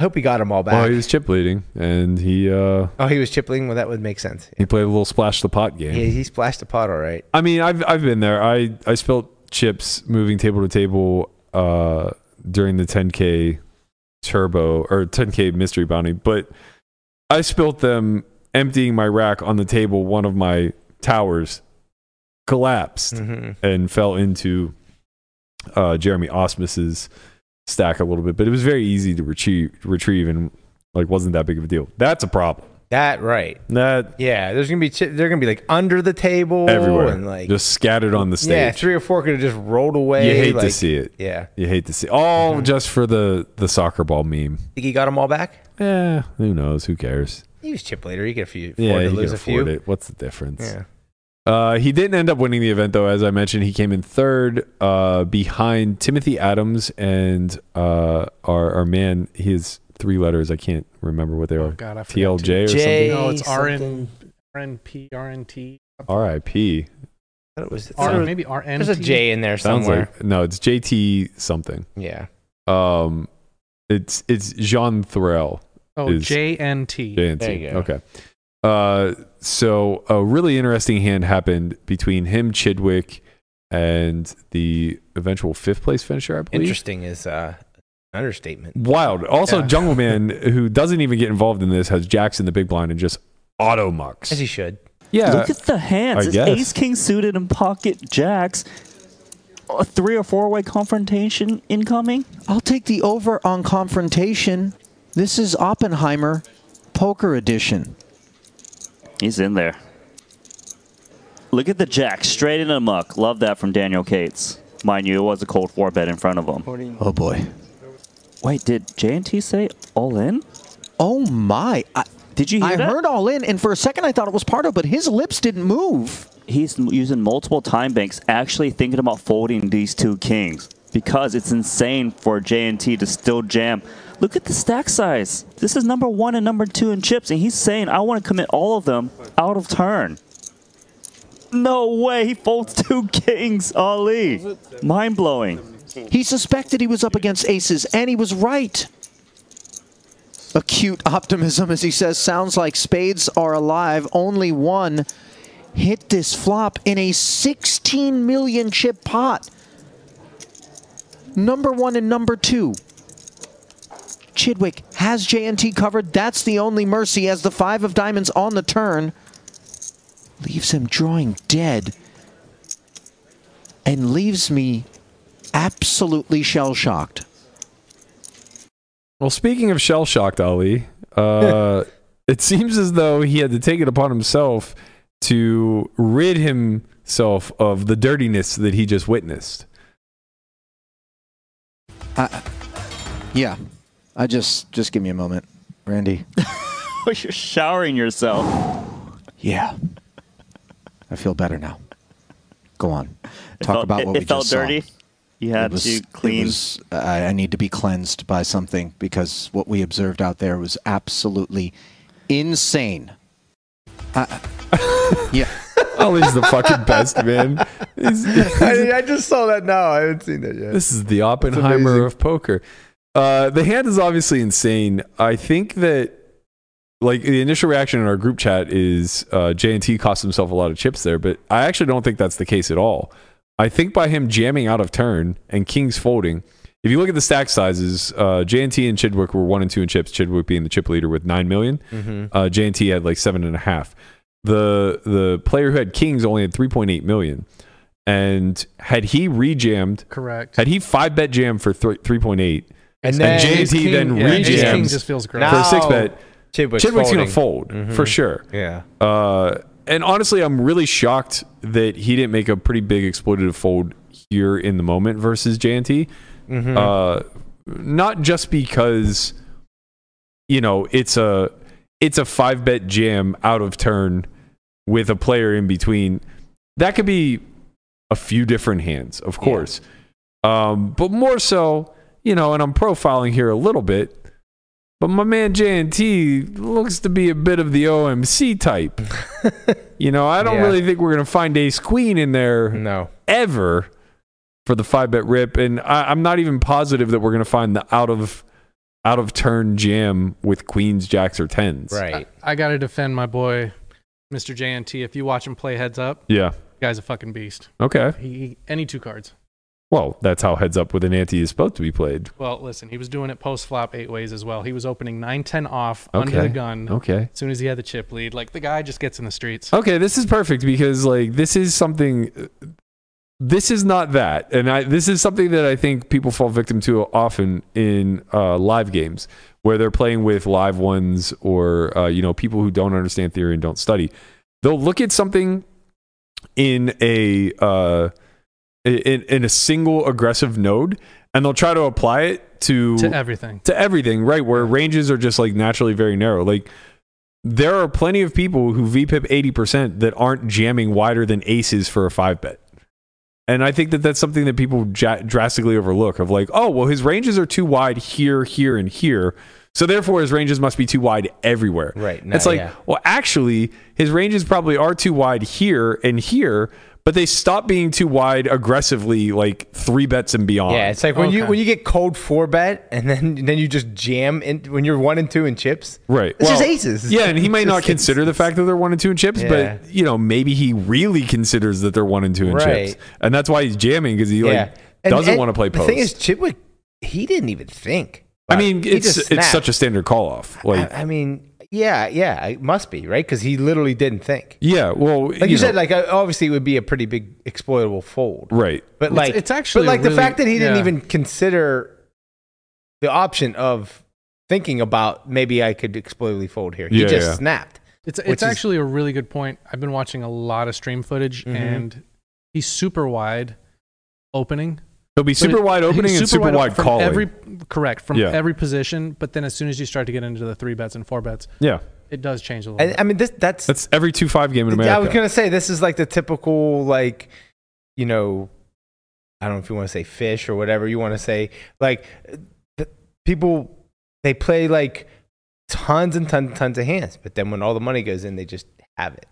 I hope he got them all back. Well, he was chip leading, and he uh, oh, he was chipling. Well, that would make sense. he played a little splash the pot game. He, he splashed the pot all right. I mean, I've I've been there. I I spilled chips moving table to table uh, during the 10k turbo or 10k mystery bounty, but I spilt them emptying my rack on the table. One of my towers collapsed Mhm. and fell into uh, Jeremy Ausmus's stack a little bit, but it was very easy to retrieve retrieve and like wasn't that big of a deal. That's a problem. That right. That Yeah, there's gonna be chi- they're gonna be like under the table everywhere, and like just scattered on the stage. yeah, three or four could have just rolled away. You hate to see it. Yeah, You hate to see all mm-hmm. just for the the soccer ball meme. think he got them all back. Yeah, who knows? Who cares? He was chip later. He a few. yeah, lose can a few. it. What's the difference? Yeah. Uh, he didn't end up winning the event though. As I mentioned, he came in third, uh, behind Timothy Adams and uh, our our man. His three letters. I can't remember what they are. Oh, God, I forgot TLJ or J- something. No, it's RN, something. RNP, RNT. R.I.P. thought it was R, maybe RNT. There's a J in there somewhere. like no. It's J.T. something. yeah. Um, it's it's Jean Thorel. Oh, is- JNT. JNT. There you go. Okay. Uh, so a really interesting hand happened between him, Chidwick, and the eventual fifth place finisher, I believe. Interesting is uh, understatement. Wild. Also, Yeah. Jungle Man, who doesn't even get involved in this, has Jackson the big blind and just auto mucks. As he should. Yeah. Look at the hands. It's ace king suited and pocket jacks. A three or four way confrontation incoming. I'll take the over on confrontation. This is Oppenheimer, Poker Edition. He's in there. Look at the jack straight in the muck. Love that from Daniel Cates. Mind you, it was a cold four bet in front of him. Oh boy. Wait, did JNT say all in? Oh my. I, Did you hear I that? heard all in, and for a second I thought it was Pardo, but his lips didn't move. He's using multiple time banks, actually thinking about folding these two kings because it's insane for JNT to still jam. Look at the stack size. This is number one and number two in chips, and he's saying, I want to commit all of them out of turn. No way, he folds two kings, Ali. Mind blowing. He suspected he was up against aces, and he was right. Acute optimism, as he says, sounds like spades are alive. Only one hit this flop in a 16 million chip pot. Number one and number two. Chidwick has JNT covered. That's the only mercy as the five of diamonds on the turn leaves him drawing dead and leaves me absolutely shell shocked. Well, speaking of shell shocked, Ali, uh, it seems as though he had to take it upon himself to rid himself of the dirtiness that he just witnessed. Yeah, I just just give me a moment, Randy. You're showering yourself. Yeah, I feel better now. Go on, It talk felt- about it, what it we felt just saw. It felt dirty. You had It was- to it clean. was- I, I need to be cleansed by something because what we observed out there was absolutely insane. I- yeah. Ali's the fucking best, man. He's- I, I just saw that now. I haven't seen that yet. This is the Oppenheimer of poker. Uh, the hand is obviously insane. I think that like the initial reaction in our group chat is uh, J&T cost himself a lot of chips there, but I actually don't think that's the case at all. I think by him jamming out of turn and kings folding, if you look at the stack sizes, uh, J&T and Chidwick were one and two in chips. Chidwick being the chip leader with nine million. Mhm. Uh, J&T had like seven and a half. The the player who had kings only had three point eight million, and had he rejammed, Correct. had he five bet jammed for three point eight, And and, then J&T King- then yeah, rejams just feels great. for a six bet, Chidwick's Chidwick's gonna fold for Mhm. sure. Yeah. Uh, and honestly, I'm really shocked that he didn't make a pretty big exploitative fold here in the moment versus JNT. Mhm. Uh, not just because you know it's a it's a five bet jam out of turn with a player in between. That could be a few different hands, of course. Um, but more so, you know, and I'm profiling here a little bit. But my man JNT looks to be a bit of the OMC type. you know, I don't Yeah. really think we're going to find Ace Queen in there No. ever for the five bet rip. And I, I'm not even positive that we're going to find the out of out of turn jam with queens, jacks, or tens. Right. I got to defend my boy, Mr. JNT. If you watch him play heads up, Yeah. guy's a fucking beast. Okay. He, he any two cards. Well, that's how heads up with an ante is supposed to be played. Well, listen, he was doing it post flop eight ways as well. He was opening 9 10 off under Okay. the gun. Okay. As soon as he had the chip lead, like the guy just gets in the streets. Okay, this is perfect because like this is something this is not that. And I this is something that I think people fall victim to often in uh, live games where they're playing with live ones or uh, you know people who don't understand theory and don't study. They'll look at something in a uh, in, in a single aggressive node and they'll try to apply it to To everything. to everything, right? Where ranges are just like naturally very narrow. Like there are plenty of people who VPIP 80% that aren't jamming wider than aces for a five bet. And I think that that's something that people ja- drastically overlook of like, oh, well, his ranges are too wide here, here, and here. So therefore, his ranges must be too wide everywhere. Right. it's like, yeah. well, actually, his ranges probably are too wide here and here, but they stop being too wide aggressively, like three bets and beyond. Yeah, it's like when you when you get cold four bet and then then you just jam in when you're one and two in chips. Right. It's just Well, aces. Yeah, and he may It's not just consider the fact that they're one and two in chips, Yeah. but you know, maybe he really considers that they're one and two in Right. chips. And that's why he's jamming because he yeah. like doesn't want to play The thing is, Chidwick, he didn't even think. I mean, it's it's such a standard call off. Like I, I mean, yeah, yeah, it must be right because he literally didn't think. yeah, well, Like you, said, know, like uh, obviously it would be a pretty big exploitable fold, right. but It's- like it's actually but like the fact that he didn't even consider the option of thinking about maybe I could exploitably fold here. He Yeah, just yeah. snapped. It's Which it's is- actually a really good point. I've been watching a lot of stream footage, Mhm. and he's super wide opening. He'll be super it- wide he's opening and super up wide from calling. Every correct from Yeah. every position, but then as soon as you start to get into the three bets and four bets, yeah, it does change a little. And, bit. I mean, this that's that's every two five game in Yeah, I was gonna say this is like the typical like, you know, I don't know if you want to say fish or whatever you want to say. Like, the, people they play like tons and tons and tons of hands, but then when all the money goes in, they just have it.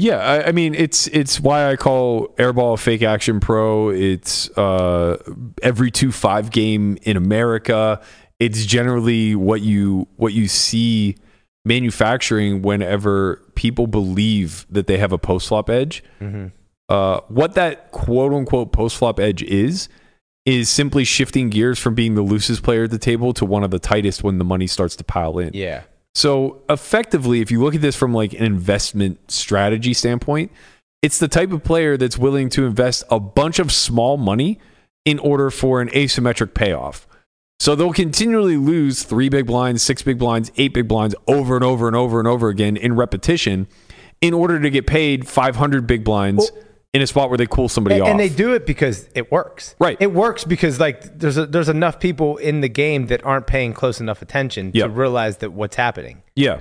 Yeah, I, I mean it's it's why I call Airball a fake action pro. It's uh, every two five game in America. It's generally what you what you see manufacturing whenever people believe that they have a post flop edge. mm-hmm. Uh, what that quote unquote post flop edge is is simply shifting gears from being the loosest player at the table to one of the tightest when the money starts to pile in. yeah, So effectively, if you look at this from like an investment strategy standpoint, it's the type of player that's willing to invest a bunch of small money in order for an asymmetric payoff. So they'll continually lose three big blinds, six big blinds, eight big blinds over and over and over and over again in repetition in order to get paid 500 big blinds in a spot where they cool somebody and, off. and they do it because it works. Right. it works because like there's a, there's enough people in the game that aren't paying close enough attention to realize that what's happening. Yeah.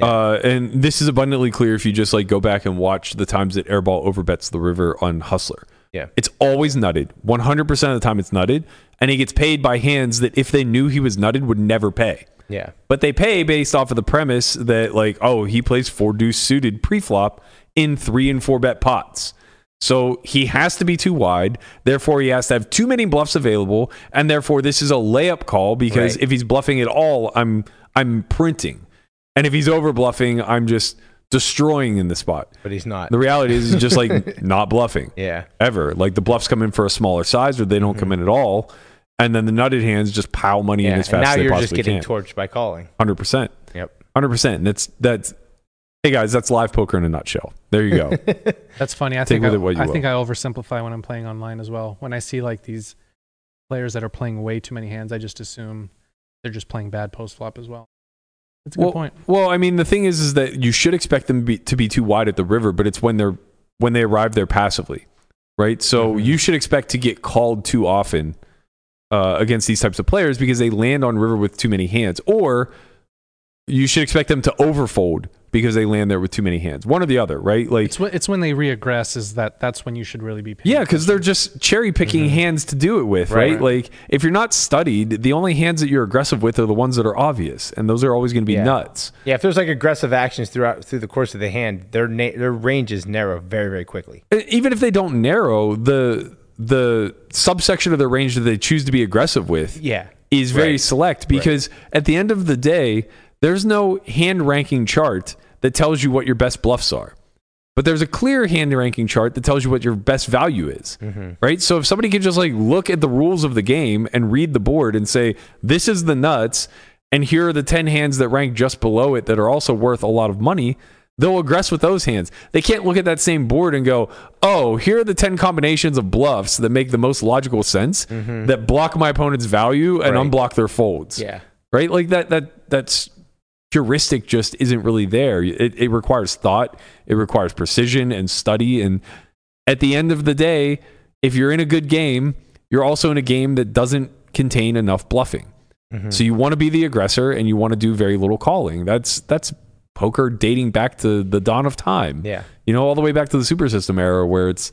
Uh, and this is abundantly clear if you just like go back and watch the times that Airball overbets the river on Hustler. Yeah. It's always nutted. 100% of the time it's nutted. And he gets paid by hands that if they knew he was nutted would never pay. Yeah, But they pay based off of the premise that like, oh, he plays four deuce suited pre-flop in three and four bet pots. So he has to be too wide. Therefore, he has to have too many bluffs available, and therefore this is a layup call because Right. if he's bluffing at all, I'm I'm printing, and if he's over bluffing, I'm just destroying in the spot. but he's not. The reality is, he's just like not bluffing yeah, ever. Like the bluffs come in for a smaller size, or they don't come in at all, and then the nutted hands just pile money in Mm-hmm. yeah. as And fast now as you're just getting can. torched by calling. Hundred percent. Yep. Hundred percent. That's that's. Hey guys, that's live poker in a nutshell. There you go. That's funny. I Take think with I, it what you I will. think I oversimplify when I'm playing online as well. When I see like these players that are playing way too many hands, I just assume they're just playing bad post flop as well. That's a good well, point. well, I mean, the thing is, is that you should expect them to be, to be too wide at the river, but it's when they're when they arrive there passively, right? So Mhm. you should expect to get called too often uh, against these types of players because they land on river with too many hands, or you should expect them to overfold because they land there with too many hands. One or the other, right? Like It's when, it's when they reaggress is that that's when you should really be paying. yeah, because they're just cherry picking mm-hmm. hands to do it with, right? Right. Like if you're not studied, the only hands that you're aggressive with are the ones that are obvious, and those are always going to be Yeah. nuts. Yeah, if there's like aggressive actions throughout through the course of the hand, their na- their ranges narrow very very quickly. Even if they don't narrow, the the subsection of their range that they choose to be aggressive with, Yeah. is very Right. select because at the end of the day, there's no hand ranking chart that tells you what your best bluffs are. But there's a clear hand ranking chart that tells you what your best value is. Mm-hmm. Right? So if somebody can just like look at the rules of the game and read the board and say, this is the nuts, and here are the 10 hands that rank just below it that are also worth a lot of money, they'll aggress with those hands. They can't look at that same board and go, oh, here are the 10 combinations of bluffs that make the most logical sense mm-hmm. that block my opponent's value and Right. unblock their folds Yeah. right? Like that that that's heuristic just isn't really there. It, it requires thought, it requires precision and study. And at the end of the day, if you're in a good game, you're also in a game that doesn't contain enough bluffing. Mm-hmm. So you want to be the aggressor and you want to do very little calling. That's that's poker dating back to the dawn of time. Yeah. You know, all the way back to the super system era where it's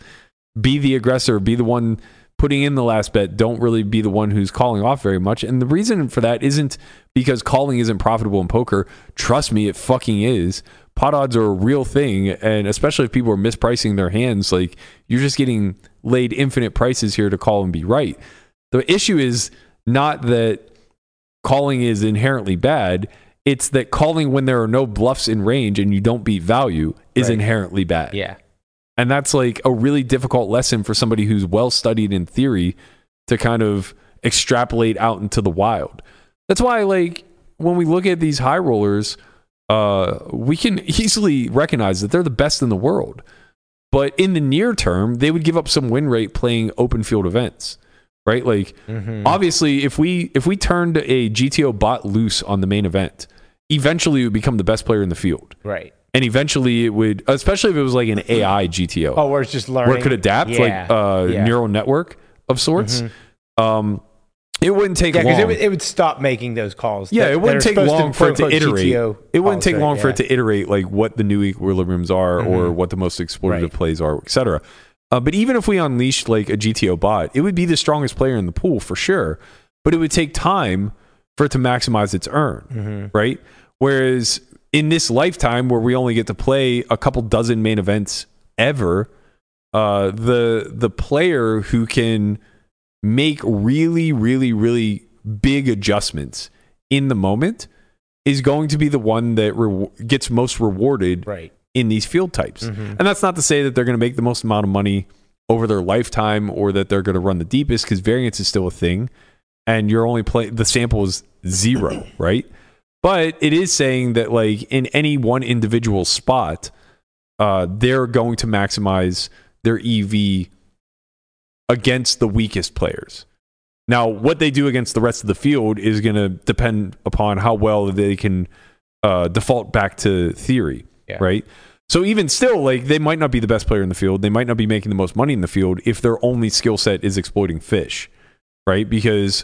be the aggressor, be the one putting in the last bet, don't really be the one who's calling off very much. And the reason for that isn't because calling isn't profitable in poker. Trust me, it fucking is. Pot odds are a real thing, and especially if people are mispricing their hands, like you're just getting laid infinite prices here to call and be right. The issue is not that calling is inherently bad. It's that calling when there are no bluffs in range and you don't beat value is Right. inherently bad. Yeah. And that's like a really difficult lesson for somebody who's well studied in theory to kind of extrapolate out into the wild. That's why, like, when we look at these high rollers, uh, we can easily recognize that they're the best in the world. But in the near term, they would give up some win rate playing open field events, right? Like, Mhm. obviously, if we if we turned a GTO bot loose on the main event, eventually it would become the best player in the field Right. And eventually it would especially if it was like an ai gto Oh, where it's just learning. where it could adapt Yeah. like uh Yeah. neural network of sorts um it wouldn't take Yeah, because long it, would- it would stop making those calls. yeah, that- it wouldn't take long for it to iterate. GTO it wouldn't take long right? for it to iterate like what the new equilibriums are or Mhm. what the most exploitative Right. plays are, etc. Uh, but even if we unleashed like a GTO bot, it would be the strongest player in the pool for sure. But it would take time for it to maximize its earn, Mm-hmm. right? Whereas in this lifetime, where we only get to play a couple dozen main events ever, uh, the the player who can make really, really, really big adjustments in the moment is going to be the one that re- gets most rewarded Right. in these field types. Mhm. And that's not to say that they're going to make the most amount of money over their lifetime or that they're going to run the deepest because variance is still a thing and you're only play the sample is zero, right? But it is saying that like in any one individual spot, uh, they're going to maximize their EV against the weakest players. Now, what they do against the rest of the field is going to depend upon how well they can uh, default back to theory, Yeah. right? So even still, like they might not be the best player in the field. They might not be making the most money in the field if their only skill set is exploiting fish, right? Because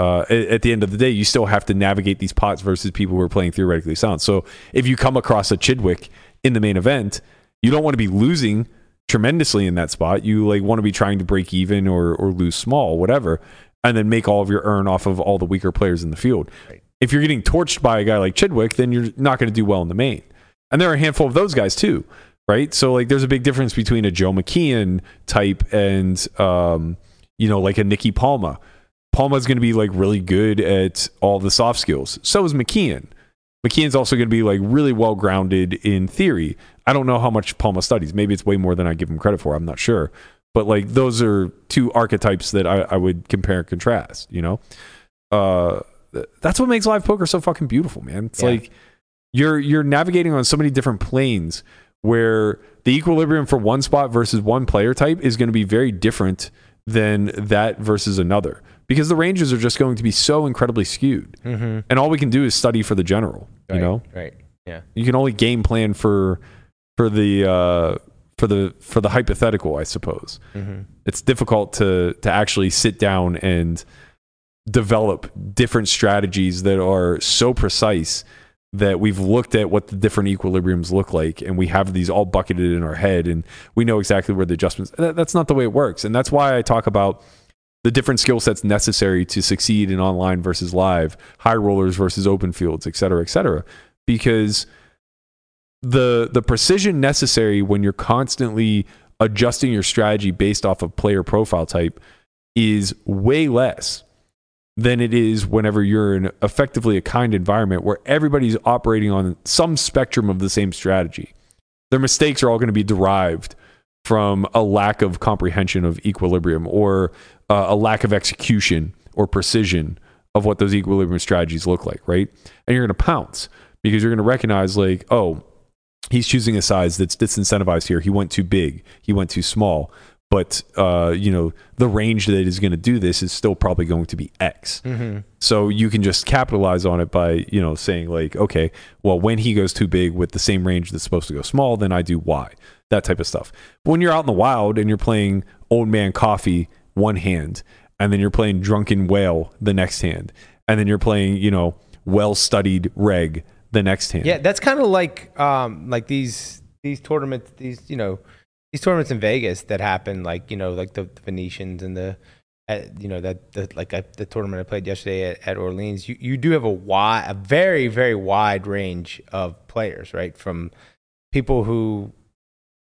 uh, at, the end of the day, you still have to navigate these pots versus people who are playing theoretically sound. So if you come across a Chidwick in the main event, you don't want to be losing tremendously in that spot. You like want to be trying to break even or or lose small, whatever, and then make all of your earn off of all the weaker players in the field. If you're getting torched by a guy like Chidwick, then you're not going to do well in the main. And there are a handful of those guys too, right? So like there's a big difference between a Joe McKeehen type and um, you know, like a Nicky Palma. Palma's going to be like really good at all the soft skills. So is McKeehen. McKeehen's also going to be like really well grounded in theory. I don't know how much Palma studies. Maybe it's way more than I give him credit for. I'm not sure. But like those are two archetypes that I, I would compare and contrast, you know? Uh, that's what makes live poker so fucking beautiful, man. It's Yeah. like you're you're navigating on so many different planes where the equilibrium for one spot versus one player type is going to be very different than that versus another because the ranges are just going to be so incredibly skewed. Mhm. And all we can do is study for the general, you know? Right. Yeah. You can only game plan for for the uh for the for the hypothetical, I suppose. Mhm. It's difficult to to actually sit down and develop different strategies that are so precise that we've looked at what the different equilibriums look like and we have these all bucketed in our head and we know exactly where the adjustments that, that's not the way it works and that's why i talk about the different skill sets necessary to succeed in online versus live high rollers versus open fields et cetera et cetera because the the precision necessary when you're constantly adjusting your strategy based off of player profile type is way less than it is whenever you're in effectively a kind environment where everybody's operating on some spectrum of the same strategy. Their mistakes are all going to be derived from a lack of comprehension of equilibrium or uh, a lack of execution or precision of what those equilibrium strategies look like, right? And you're going to pounce because you're going to recognize, like, oh, he's choosing a size that's disincentivized here. He went too big, he went too small but uh, you know the range that is going to do this is still probably going to be X. Mm-hmm. So you can just capitalize on it by you know saying like, okay, well when he goes too big with the same range that's supposed to go small, then I do Y. That type of stuff. But when you're out in the wild and you're playing Old Man Coffee one hand, and then you're playing Drunken Whale the next hand, and then you're playing you know well studied Reg the next hand. Yeah, that's kind of like um like these these tournaments these you know these tournaments in Vegas that happen like you know like the, the Venetians and the uh, you know that the like uh, the tournament I played yesterday at, at Orleans you you do have a wide a very very wide range of players right? From people who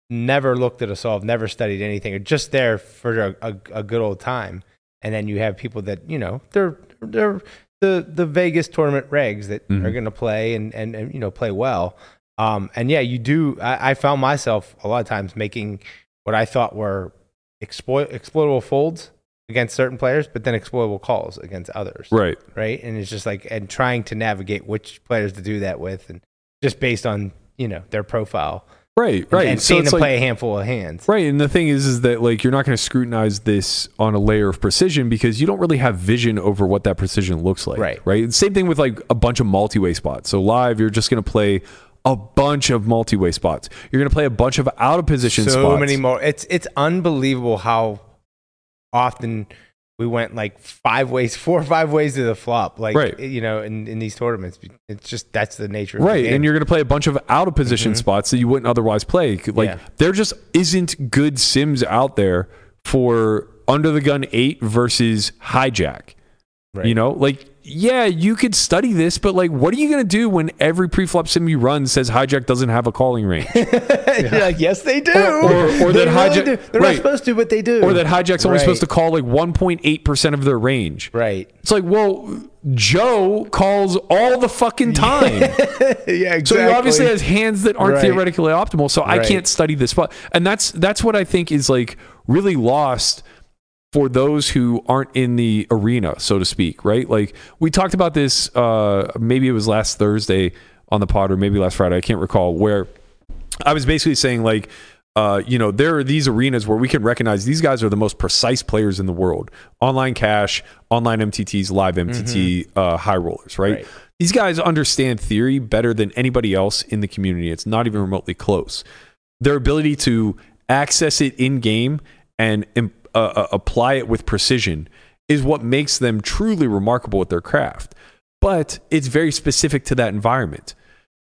never looked at a solve never studied anything are just there for a, a, a good old time. And then you have people that you know they're they're the the Vegas tournament regs that Mhm. are going to play and, and and you know play well um, and yeah, you do. I, I found myself a lot of times making what I thought were exploit, exploitable folds against certain players, but then exploitable calls against others. Right. Right. And it's just like, and trying to navigate which players to do that with, and just based on, you know, their profile. Right, right. And So seeing it's them like- play a handful of hands. Right, and the thing is, is that like you're not going to scrutinize this on a layer of precision because you don't really have vision over what that precision looks like. Right. right. Same thing with like a bunch of multi-way spots. So live, you're just going to play a bunch of multi-way spots. You're going to play a bunch of out of position spots. so spots. many more. It's it's unbelievable how often we went like five ways, four or five ways to the flop. Like Right. you know, in, in these tournaments, it's just that's the nature. of the Right, game. and you're going to play a bunch of out of position mm-hmm. spots that you wouldn't otherwise play. Like Yeah. there just isn't good sims out there for under the gun eight versus hijack. Right. You know, like yeah, you could study this, but like, what are you going to do when every pre-flop sim you run says hijack doesn't have a calling range, You're like, yes, they do. or, or, or They that hijack. They're right, not supposed to, but they do. or that hijack's only Right. supposed to call like 1.8 percent of their range. Right. It's like, well, Joe calls all the fucking time. yeah, exactly. So he obviously has hands that aren't Right. theoretically optimal. So I can't study this spot, and that's that's what I think is like really lost for those who aren't in the arena, so to speak. Right? Like we talked about this. Uh, maybe it was last Thursday on the pod, or maybe last Friday. I can't recall. Where I was basically saying like. Uh, you know, there are these arenas where we can recognize these guys are the most precise players in the world. Online cash, online MTTs, live MTT, uh, high rollers, right? Right. These guys understand theory better than anybody else in the community. It's not even remotely close. Their ability to access it in game and im- uh, uh, apply it with precision is what makes them truly remarkable with their craft. But it's very specific to that environment.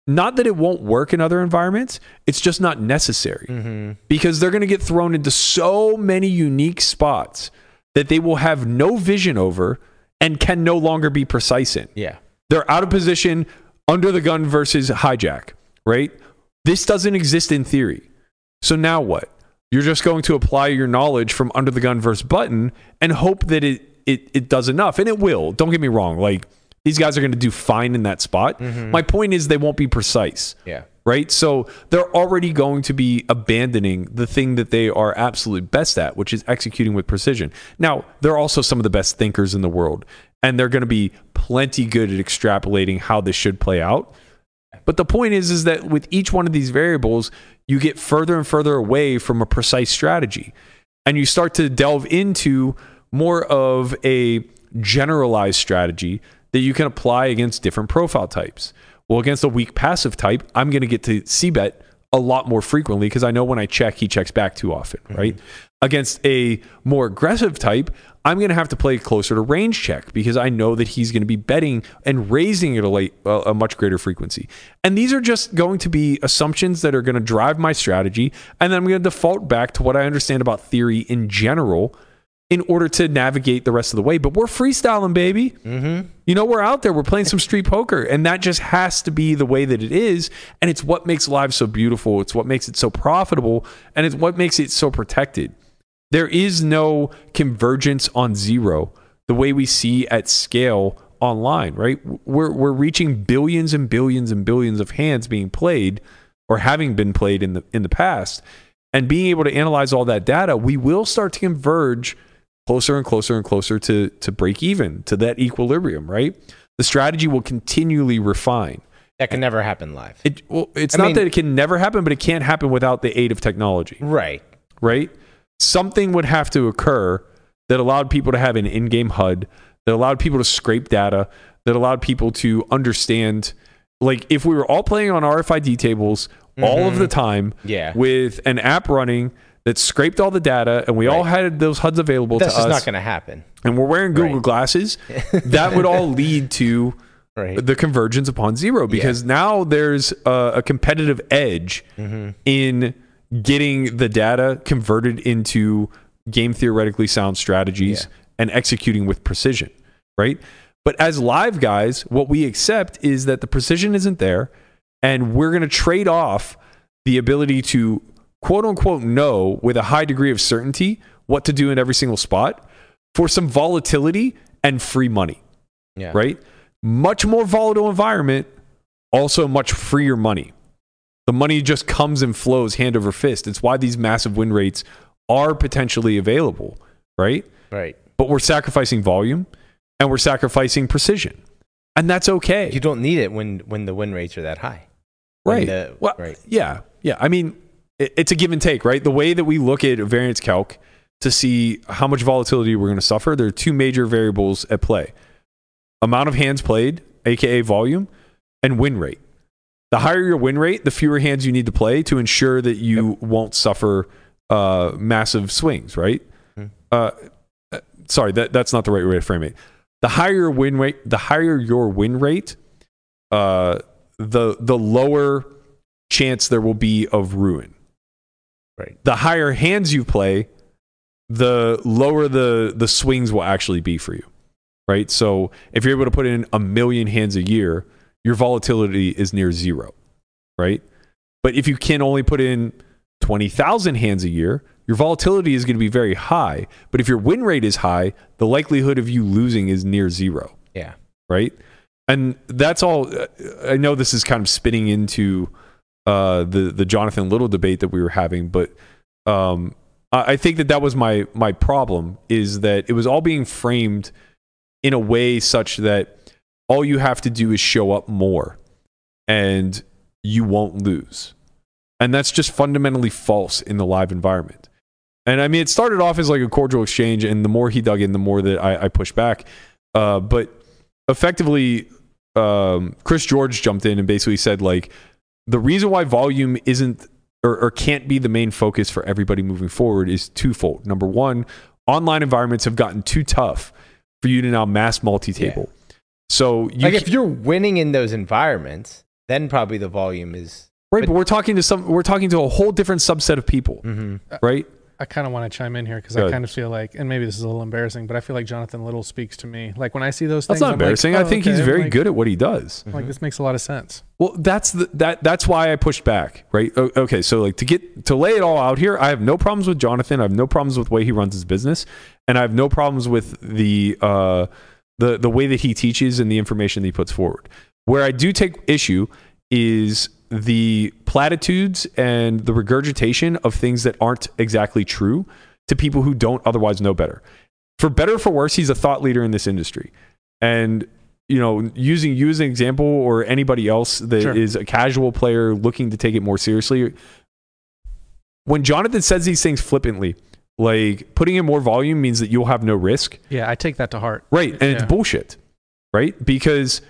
Not that it won't work in other environments, it's just not necessary Mm-hmm. because they're going to get thrown into so many unique spots that they will have no vision over and can no longer be precise in. Yeah. They're out of position under the gun versus hijack, right? This doesn't exist in theory. So now what? You're just going to apply your knowledge from under the gun versus button and hope that it it, it does enough. And it will. Don't get me wrong. Like these guys are going to do fine in that spot. Mm-hmm. My point is they won't be precise Yeah. right? So they're already going to be abandoning the thing that they are absolute best at, which is executing with precision. Now, they're also some of the best thinkers in the world, and they're going to be plenty good at extrapolating how this should play out. But the point is, is that with each one of these variables, you get further and further away from a precise strategy, and you start to delve into more of a generalized strategy that you can apply against different profile types. Well, against a weak passive type, I'm going to get to c bet a lot more frequently because I know when I check, he checks back too often, right? Mm-hmm. Against a more aggressive type, I'm going to have to play closer to range check because I know that he's going to be betting and raising it a, late, a much greater frequency. And these are just going to be assumptions that are going to drive my strategy. And then I'm going to default back to what I understand about theory in general in order to navigate the rest of the way. But we're freestyling, baby. Mm-hmm. You know, we're out there, we're playing some street poker, and that just has to be the way that it is. And it's what makes live so beautiful. It's what makes it so profitable, and it's what makes it so protected. There is no convergence on zero the way we see at scale online, right? We're, we're reaching billions and billions and billions of hands being played or having been played in the in the past. And being able to analyze all that data, we will start to converge closer and closer and closer to to break even, to that equilibrium, right? The strategy will continually refine. That can never happen live. It well, it's I not mean- that it can never happen, but it can't happen without the aid of technology. Right. Right? Something would have to occur that allowed people to have an in-game HUD, that allowed people to scrape data, that allowed people to understand like if we were all playing on RFID tables all of the time Yeah. with an app running that scraped all the data and we all had those HUDs available That's to us not going to happen. and we're wearing Google Right. glasses, that would all lead to Right. the convergence upon zero because now there's a, a competitive edge Mm-hmm. in getting the data converted into game theoretically sound strategies and executing with precision, right? But as live guys, what we accept is that the precision isn't there, and we're going to trade off the ability to quote unquote know with a high degree of certainty what to do in every single spot for some volatility and free money, Yeah. right? Much more volatile environment, also much freer money. The money just comes and flows hand over fist. It's why these massive win rates are potentially available, right? Right. But we're sacrificing volume and we're sacrificing precision. And that's okay. You don't need it when when the win rates are that high. Right. the- well, right. Yeah. Yeah. I mean, it, it's a give and take, right? The way that we look at variance calc to see how much volatility we're going to suffer, there are two major variables at play amount of hands played, aka volume, and win rate. The higher your win rate, the fewer hands you need to play to ensure that you won't suffer uh, massive swings, right? Hmm. Uh, uh, sorry, that, that's not the right way to frame it. The higher your win rate, the higher your win rate, uh, the the lower chance there will be of ruin. Right. The higher hands you play, the lower the the swings will actually be for you. Right? So if you're able to put in a million hands a year, your volatility is near zero. Right? But if you can only put in 20,000 hands a year, your volatility is going to be very high. But if your win rate is high, the likelihood of you losing is near zero Yeah. right? And that's all. I know this is kind of spinning into uh, the the Jonathan Little debate that we were having, but um, I I think that that was my my problem is that it was all being framed in a way such that all you have to do is show up more, and you won't lose, and that's just fundamentally false in the live environment. And I mean, it started off as like a cordial exchange, and the more he dug in, the more that I, I pushed back. Uh, but effectively, um, Chris George jumped in and basically said like the reason why volume isn't or, or can't be the main focus for everybody moving forward is twofold. Number one, online environments have gotten too tough for you to now mass multi-table. So you like if you're winning in those environments, then probably the volume is right, but, we're talking to some we're talking to a whole different subset of people, Mm-hmm. right? I kind of want to chime in here because I kind of feel like, and maybe this is a little embarrassing, but I feel like Jonathan Little speaks to me. Like when I see those things, That's not I'm like, embarrassing. I oh, think okay. he's very like- good at what he does. Like this makes a lot of sense. Well, that's the, that that's why I pushed back, right? Okay, so like to get to lay it all out here, I have no problems with Jonathan. I have no problems with the way he runs his business, and I have no problems with the uh, the the way that he teaches and the information that he puts forward. Where I do take issue is the platitudes and the regurgitation of things that aren't exactly true to people who don't otherwise know better. For better or for worse, he's a thought leader in this industry. And you know, using you as an example or anybody else that is Sure. a casual player looking to take it more seriously, when Jonathan says these things flippantly, like putting in more volume means that you'll have no risk. Yeah, I take that to heart. Right. And it's bullshit. Right? Because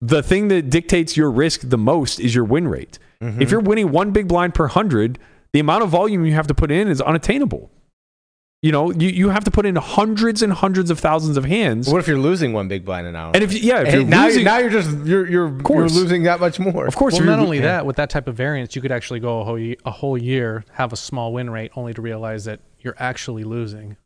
the thing that dictates your risk the most is your win rate. Mhm. If you're winning one big blind per hundred, the amount of volume you have to put in is unattainable. You know, you, you have to put in hundreds and hundreds of thousands of hands. What if you're losing one big blind an hour? And if yeah, if And you're now, losing, you're, now you're just you're you're, you're losing that much more. of course, Well, not only yeah. that, with that type of variance, you could actually go a whole, a whole year, have a small win rate, only to realize that you're actually losing.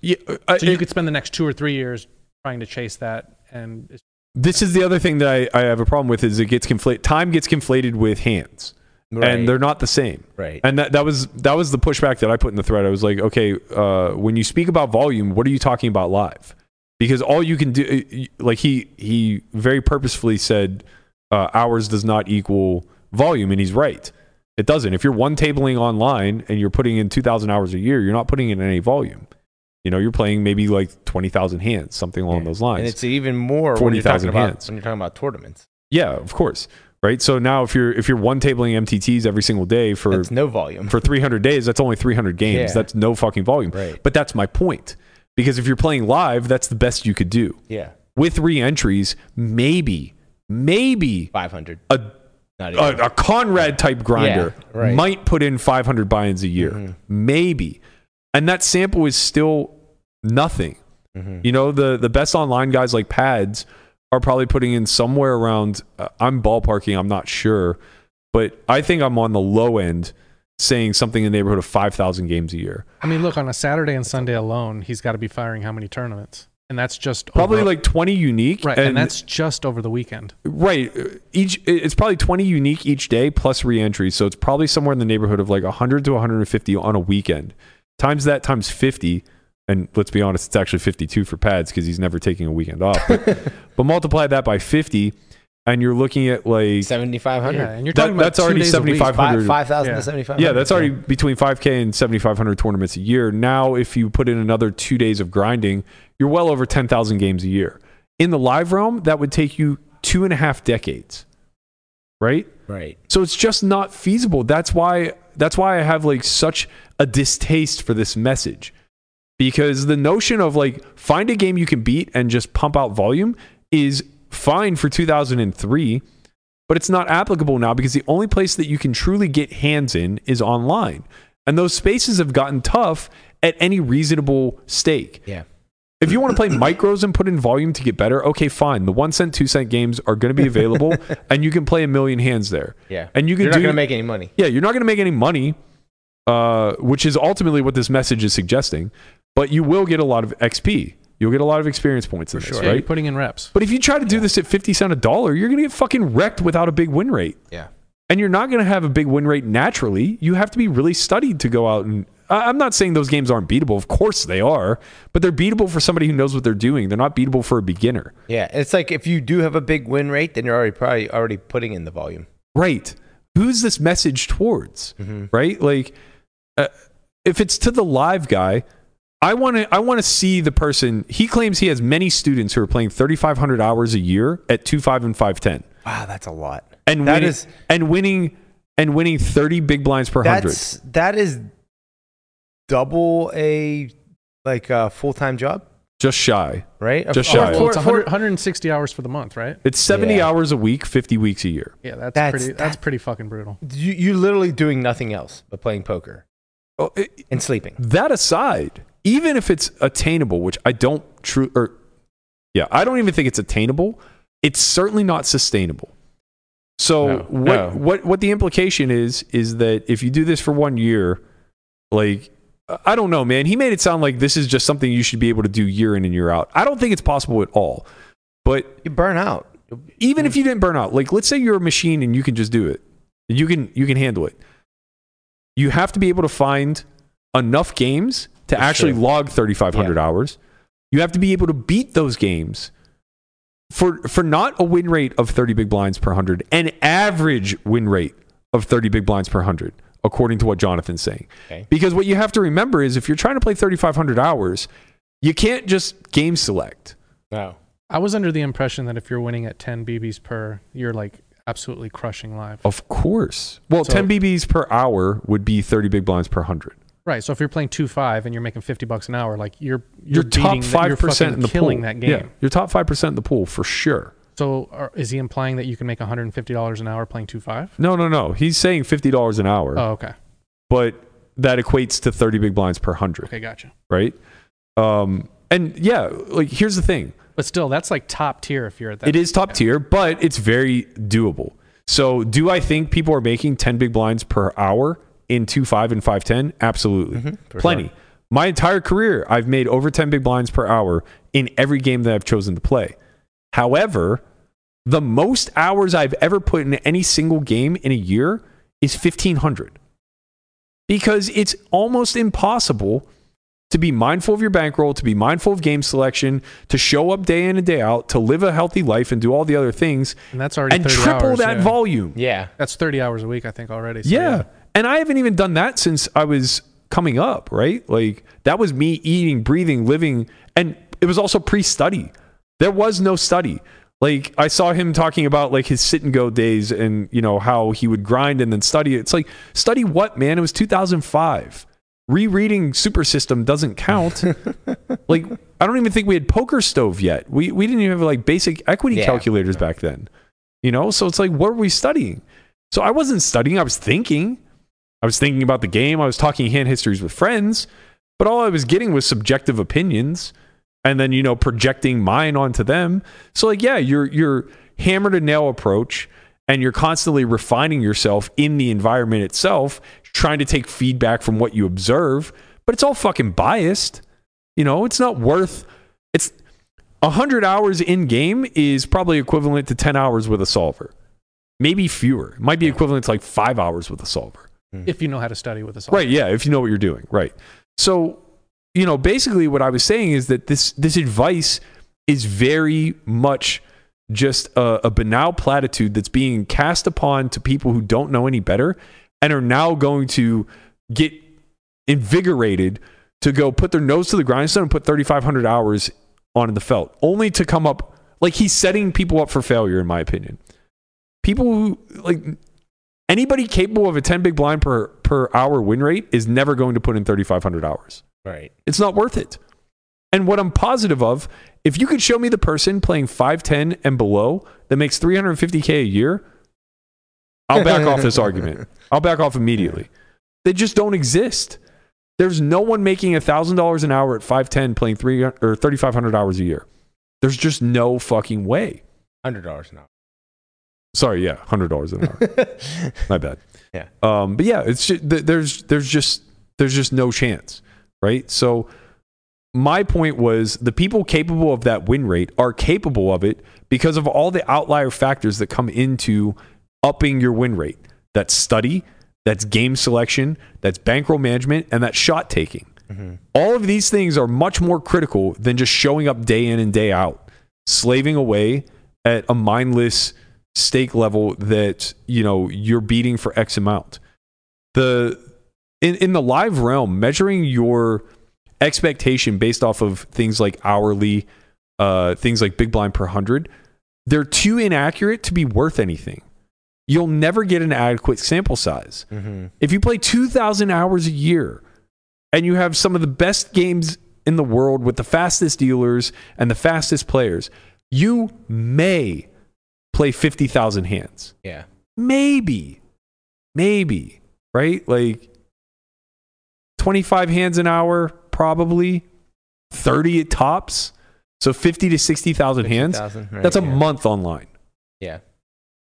Yeah, uh, So you it- could spend the next two or three years trying to chase that, and it's this is the other thing that I, I have a problem with is it gets conflated. Time gets conflated with hands, Right. and they're not the same. Right. And that, that was that was the pushback that I put in the thread. I was like, okay, uh, when you speak about volume, what are you talking about live? Because all you can do, uh, like he he very purposefully said, uh, hours does not equal volume, and he's right. It doesn't. If you're one tabling online and you're putting in two thousand hours a year, you're not putting in any volume. You know, you're playing maybe like twenty thousand hands, something along those lines. and it's even more when you're 40,000 hands. when you're talking about tournaments. Yeah, of course. Right. So now if you're if you're one tabling MTTs every single day for That's no volume. for 300 days, that's only 300 games. Yeah. That's no fucking volume. Right. But that's my point. Because if you're playing live, that's the best you could do. Yeah, With re-entries, maybe maybe 500. a a, even. a Conrad type grinder Yeah, right. might put in 500 buy-ins a year. Mhm. Maybe. And that sample is still nothing. Mhm. You know, the the best online guys like Pads are probably putting in somewhere around uh, I'm ballparking, I'm not sure, but I think I'm on the low end saying something in the neighborhood of 5,000 games a year. I mean, look on a Saturday and Sunday alone, he's got to be firing how many tournaments, and that's just Probably over- like 20 unique right, and, that's just over the weekend. Right. Uh, each it's probably 20 unique each day plus re-entries. So it's probably somewhere in the neighborhood of like 100 to 150 on a weekend. Times that times 50 and let's be honest, it's actually 52 for pads because he's never taking a weekend off. But, but multiply that by 50 and you're looking at like 7,500. Yeah, and you're That- talking about that's already days a week. 7,500. 5,000 Yeah. to 7,500. yeah, that's already between 5K and 7,500 tournaments a year. Now, if you put in another two days of grinding, you're well over 10,000 games a year. In the live realm, that would take you two and a half decades, right? right. So it's just not feasible. That's why that's why I have like such a distaste for this message. Because the notion of like find a game you can beat and just pump out volume is fine for 2003, but it's not applicable now because the only place that you can truly get hands in is online. And those spaces have gotten tough at any reasonable stake. Yeah. If you want to play micros and put in volume to get better, okay, fine. The one cent, two cent games are going to be available, and you can play a million hands there. Yeah. and you can You're do not going to make any money. yeah, you're not going to make any money, uh, which is ultimately what this message is suggesting. But you will get a lot of XP. You'll get a lot of experience points in this, Yeah, you're right? putting in reps. But if you try to do this at 50 cent a dollar, you're going to get fucking wrecked without a big win rate. Yeah. And you're not going to have a big win rate naturally. You have to be really studied to go out and. I- I'm not saying those games aren't beatable. Of course they are, but they're beatable for somebody who knows what they're doing. They're not beatable for a beginner. Yeah. It's like if you do have a big win rate, then you're already probably already putting in the volume. Right. Who's this message towards? Mhm. Right? Like uh, if it's to the live guy, I want to I want to see the person. He claims he has many students who are playing 3500 hours a year at 25 and 510 Wow, that's a lot. and That winning, is- and winning and winning 30 big blinds per 100. That's that is double a like uh, a full time job, Just shy. right? Just For- shy. Well, for- it's 100, 160 hours for the month, right? It's 70 Yeah. hours a week, 50 weeks a year. Yeah, that's, That's- pretty. That's that- pretty fucking brutal. you you literally doing nothing else but playing poker Oh, it- and sleeping. that aside, even if it's attainable, which I don't true or yeah, I don't even think it's attainable. It's certainly not sustainable. So No, what no. what what the implication is is that if you do this for one year, like I don't know, man. He made it sound like this is just something you should be able to do year in and year out. I don't think it's possible at all. But You burn out. even if you didn't burn out, like let's say you're a machine and you can just do it, you can you can handle it. You have to be able to find enough games to That's actually true. log 3,500 hours. You have to be able to beat those games for for not a win rate of 30 big blinds per hundred, an average win rate of 30 big blinds per hundred, according to what Jonathan's saying. Okay. Because what you have to remember is if you're trying to play 3,500 hours, you can't just game select. No. I was under the impression that if you're winning at 10 BBs per, you're like absolutely crushing live. Of course. Well, So- 10 BBs per hour would be 30 big blinds per 100. Right. So if you're playing two five and you're making 50 bucks an hour, like you're You're, you're, top that- 5% in the killing pool. that game. Yeah, you're top 5% in the pool for sure. So are, is he implying that you can make 150 dollars an hour playing two five? No, no, no. He's saying $50 an hour. Oh, okay. But that equates to 30 big blinds per 100, Okay, gotcha. right? Um, and yeah, like here's the thing. But still, that's like top tier if you're at that. It is top tier, but it's very doable. So, do I think people are making 10 big blinds per hour in 2 5 and 5 10? Absolutely. Mm-hmm, for Plenty. sure. My entire career, I've made over 10 big blinds per hour in every game that I've chosen to play. However, the most hours I've ever put in any single game in a year is 1500 because it's almost impossible to be mindful of your bankroll, to be mindful of game selection, to show up day in and day out, to live a healthy life and do all the other things And that's already and 30 triple hours, that yeah. volume. Yeah. That's 30 hours a week, I think, already. So Yeah. And I haven't even done that since I was coming up, right? Like that was me eating, breathing, living. And it was also pre study. There was no study. Like I saw him talking about like his sit and go days and, you know, how he would grind and then study. It's like, study what, man? It was 2005. Rereading Super System doesn't count. like, I don't even think we had Poker Stove yet. We, we didn't even have like basic equity Yeah. calculators back then. You know, so it's like, what were we studying? So I wasn't studying, I was thinking. I was thinking about the game, I was talking hand histories with friends, but all I was getting was subjective opinions and then, you know, projecting mine onto them. So like, yeah, you're you're hammer to nail approach and you're constantly refining yourself in the environment itself, trying to take feedback from what you observe, but it's all fucking biased. You know, it's not worth it's 100 hours in game is probably equivalent to 10 hours with a solver. Maybe fewer. It might be equivalent to like 5 hours with a solver. Hmm. If you know how to study with a us. Right, yeah, if you know what you're doing. Right. So, you know, basically what I was saying is that this this advice is very much just a, a banal platitude that's being cast upon to people who don't know any better and are now going to get invigorated to go put their nose to the grindstone and put 3,500 hours on the felt, only to come up like he's setting people up for failure, in my opinion. People who like anybody capable of a 10 big blind per per hour win rate is never going to put in 3,500 hours. Right. It's not worth it. And what I'm positive of, if you could show me the person playing 510 and below that makes 350k a year, I'll back off this argument. I'll back off immediately. They just don't exist. There's no one making $1,000 an hour at 510 playing 3 or 3500 hours a year. There's just no fucking way. Hundred dollars an hour. Sorry, yeah, $100 an hour. My bad. Yeah. Um, but yeah, it's just, there's there's just there's just no chance, right? So my point was the people capable of that win rate are capable of it because of all the outlier factors that come into upping your win rate. That's study, that's game selection, that's bankroll management, and that's shot taking. All of these things are much more critical than just showing up day in and day out, slaving away at a mindless stake level that you know you're beating for X amount. The in, in the live realm, measuring your expectation based off of things like hourly, uh, things like big blind per hundred, they're too inaccurate to be worth anything. You'll never get an adequate sample size. Mm-hmm. If you play 2,000 hours a year and you have some of the best games in the world with the fastest dealers and the fastest players, you may play 50,000 hands. Yeah. Maybe. Maybe. Right? Like 25 hands an hour, probably 30 at tops. So 50 to 60,000 hands. 60,000, right, That's a yeah. month online, Yeah.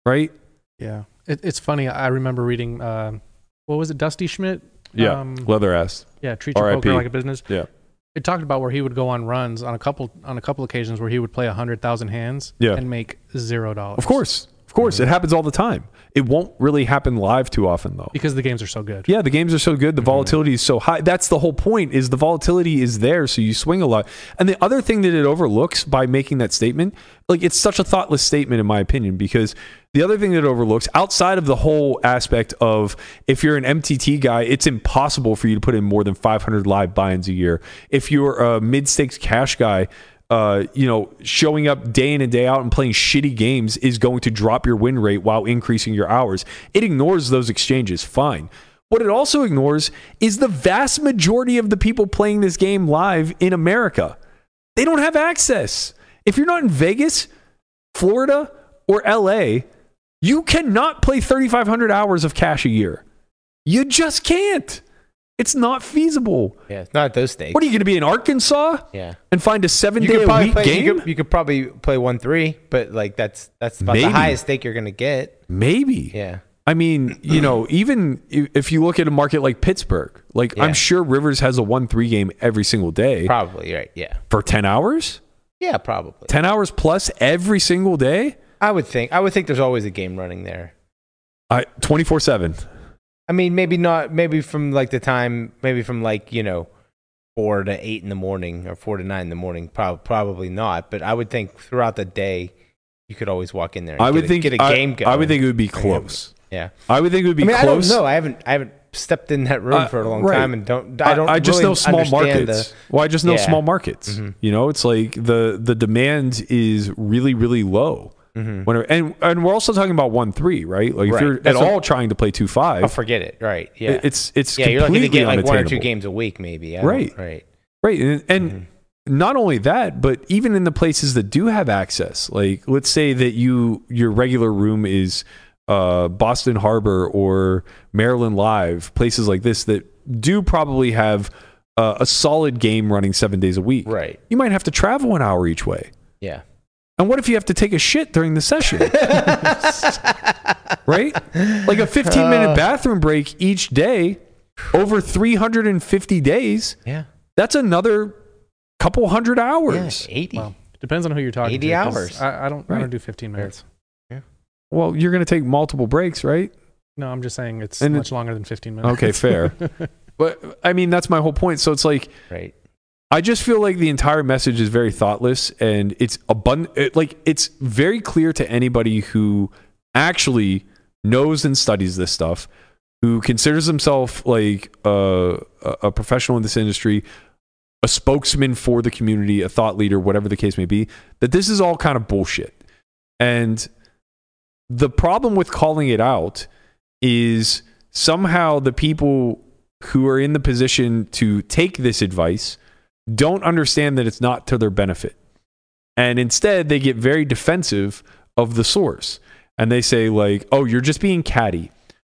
right? Yeah, it, it's funny. I remember reading, um, what was it, Dusty Schmidt? Yeah. Um, Leather ass. yeah, treat your RIP. poker like a business. Yeah. It talked about where he would go on runs on a couple on a couple occasions where he would play a hundred thousand hands Yeah. and make zero dollars. Of course. Of course. It happens all the time. It won't really happen live too often, though. because the games are so good. Yeah, the games are so good. The mhm. volatility is so high. That's the whole point. Is the volatility is there, so you swing a lot. And the other thing that it overlooks by making that statement, like it's such a thoughtless statement in my opinion, because the other thing that it overlooks outside of the whole aspect of if you're an MTT guy, it's impossible for you to put in more than 500 live buy-ins a year. If you're a mid-stakes cash guy. Uh, you know, showing up day in and day out and playing shitty games is going to drop your win rate while increasing your hours. It ignores those exchanges. Fine. What it also ignores is the vast majority of the people playing this game live in America. They don't have access. If you're not in Vegas, Florida, or LA, you cannot play 3,500 hours of cash a year. You just can't. It's not feasible. Yeah, not at those stakes. What are you going to be in Arkansas Yeah. and find a seven You day could a week play. game? You could, you could probably play one three, but like that's that's about Maybe. the highest stake you're gonna get. Maybe. Yeah. I mean, you know, even if you look at a market like Pittsburgh, like Yeah. I'm sure Rivers has a one three game every single day Probably right. Yeah. for ten hours, Yeah, probably. ten hours plus every single day, I would think. I would think there's always a game running there. I twenty four seven. I mean, maybe not. Maybe from like the time, maybe from like you know, four to eight in the morning or four to nine in the morning. Prob- probably not. But I would think throughout the day, you could always walk in there. And I get would a, think get a I- game. I, going. I would think it would be close. Yeah. I would think it would be I mean, close. I don't know. I haven't. I haven't stepped in that room Uh, for a long right. time and don't. I don't. I just really know small markets. the- well, I just know Yeah. small markets. Mhm. You know, it's like the the demand is really really low. Mhm. Whenever, and and we're also talking about one three, right? Like if Right. you're at That's what- all trying to play two five, Oh, forget it. Right. Yeah. it- it's it's yeah. You're lucky to get like one or two games a week, maybe. Right. Right. Right. And, and Mm-hmm. not only that, but even in the places that do have access, like let's say that you your regular room is uh, Boston Harbor or Maryland Live, places like this that do probably have uh, a solid game running seven days a week. Right. You might have to travel an hour each way. Yeah. And what if you have to take a shit during the session? right? Like a 15 minute Uh. bathroom break each day over 350 days. Yeah. That's another couple hundred hours. Eighty. Well, depends on who you're talking 80 to. 'cause hours. I, I don't. I don't do 15 minutes. Yeah. Well, you're going to take multiple breaks, right? No, I'm just saying it's And it- much longer than 15 minutes. Okay, fair. But I mean, that's my whole point. So it's like, Right. I just feel like the entire message is very thoughtless and it's abundant. It, like it's very clear to anybody who actually knows and studies this stuff, who considers himself like uh, a a professional in this industry, a spokesman for the community, a thought leader, whatever the case may be, that this is all kind of bullshit. And the problem with calling it out is somehow the people who are in the position to take this advice don't understand that it's not to their benefit. And instead, they get very defensive of the source. And they say, like, oh, you're just being catty.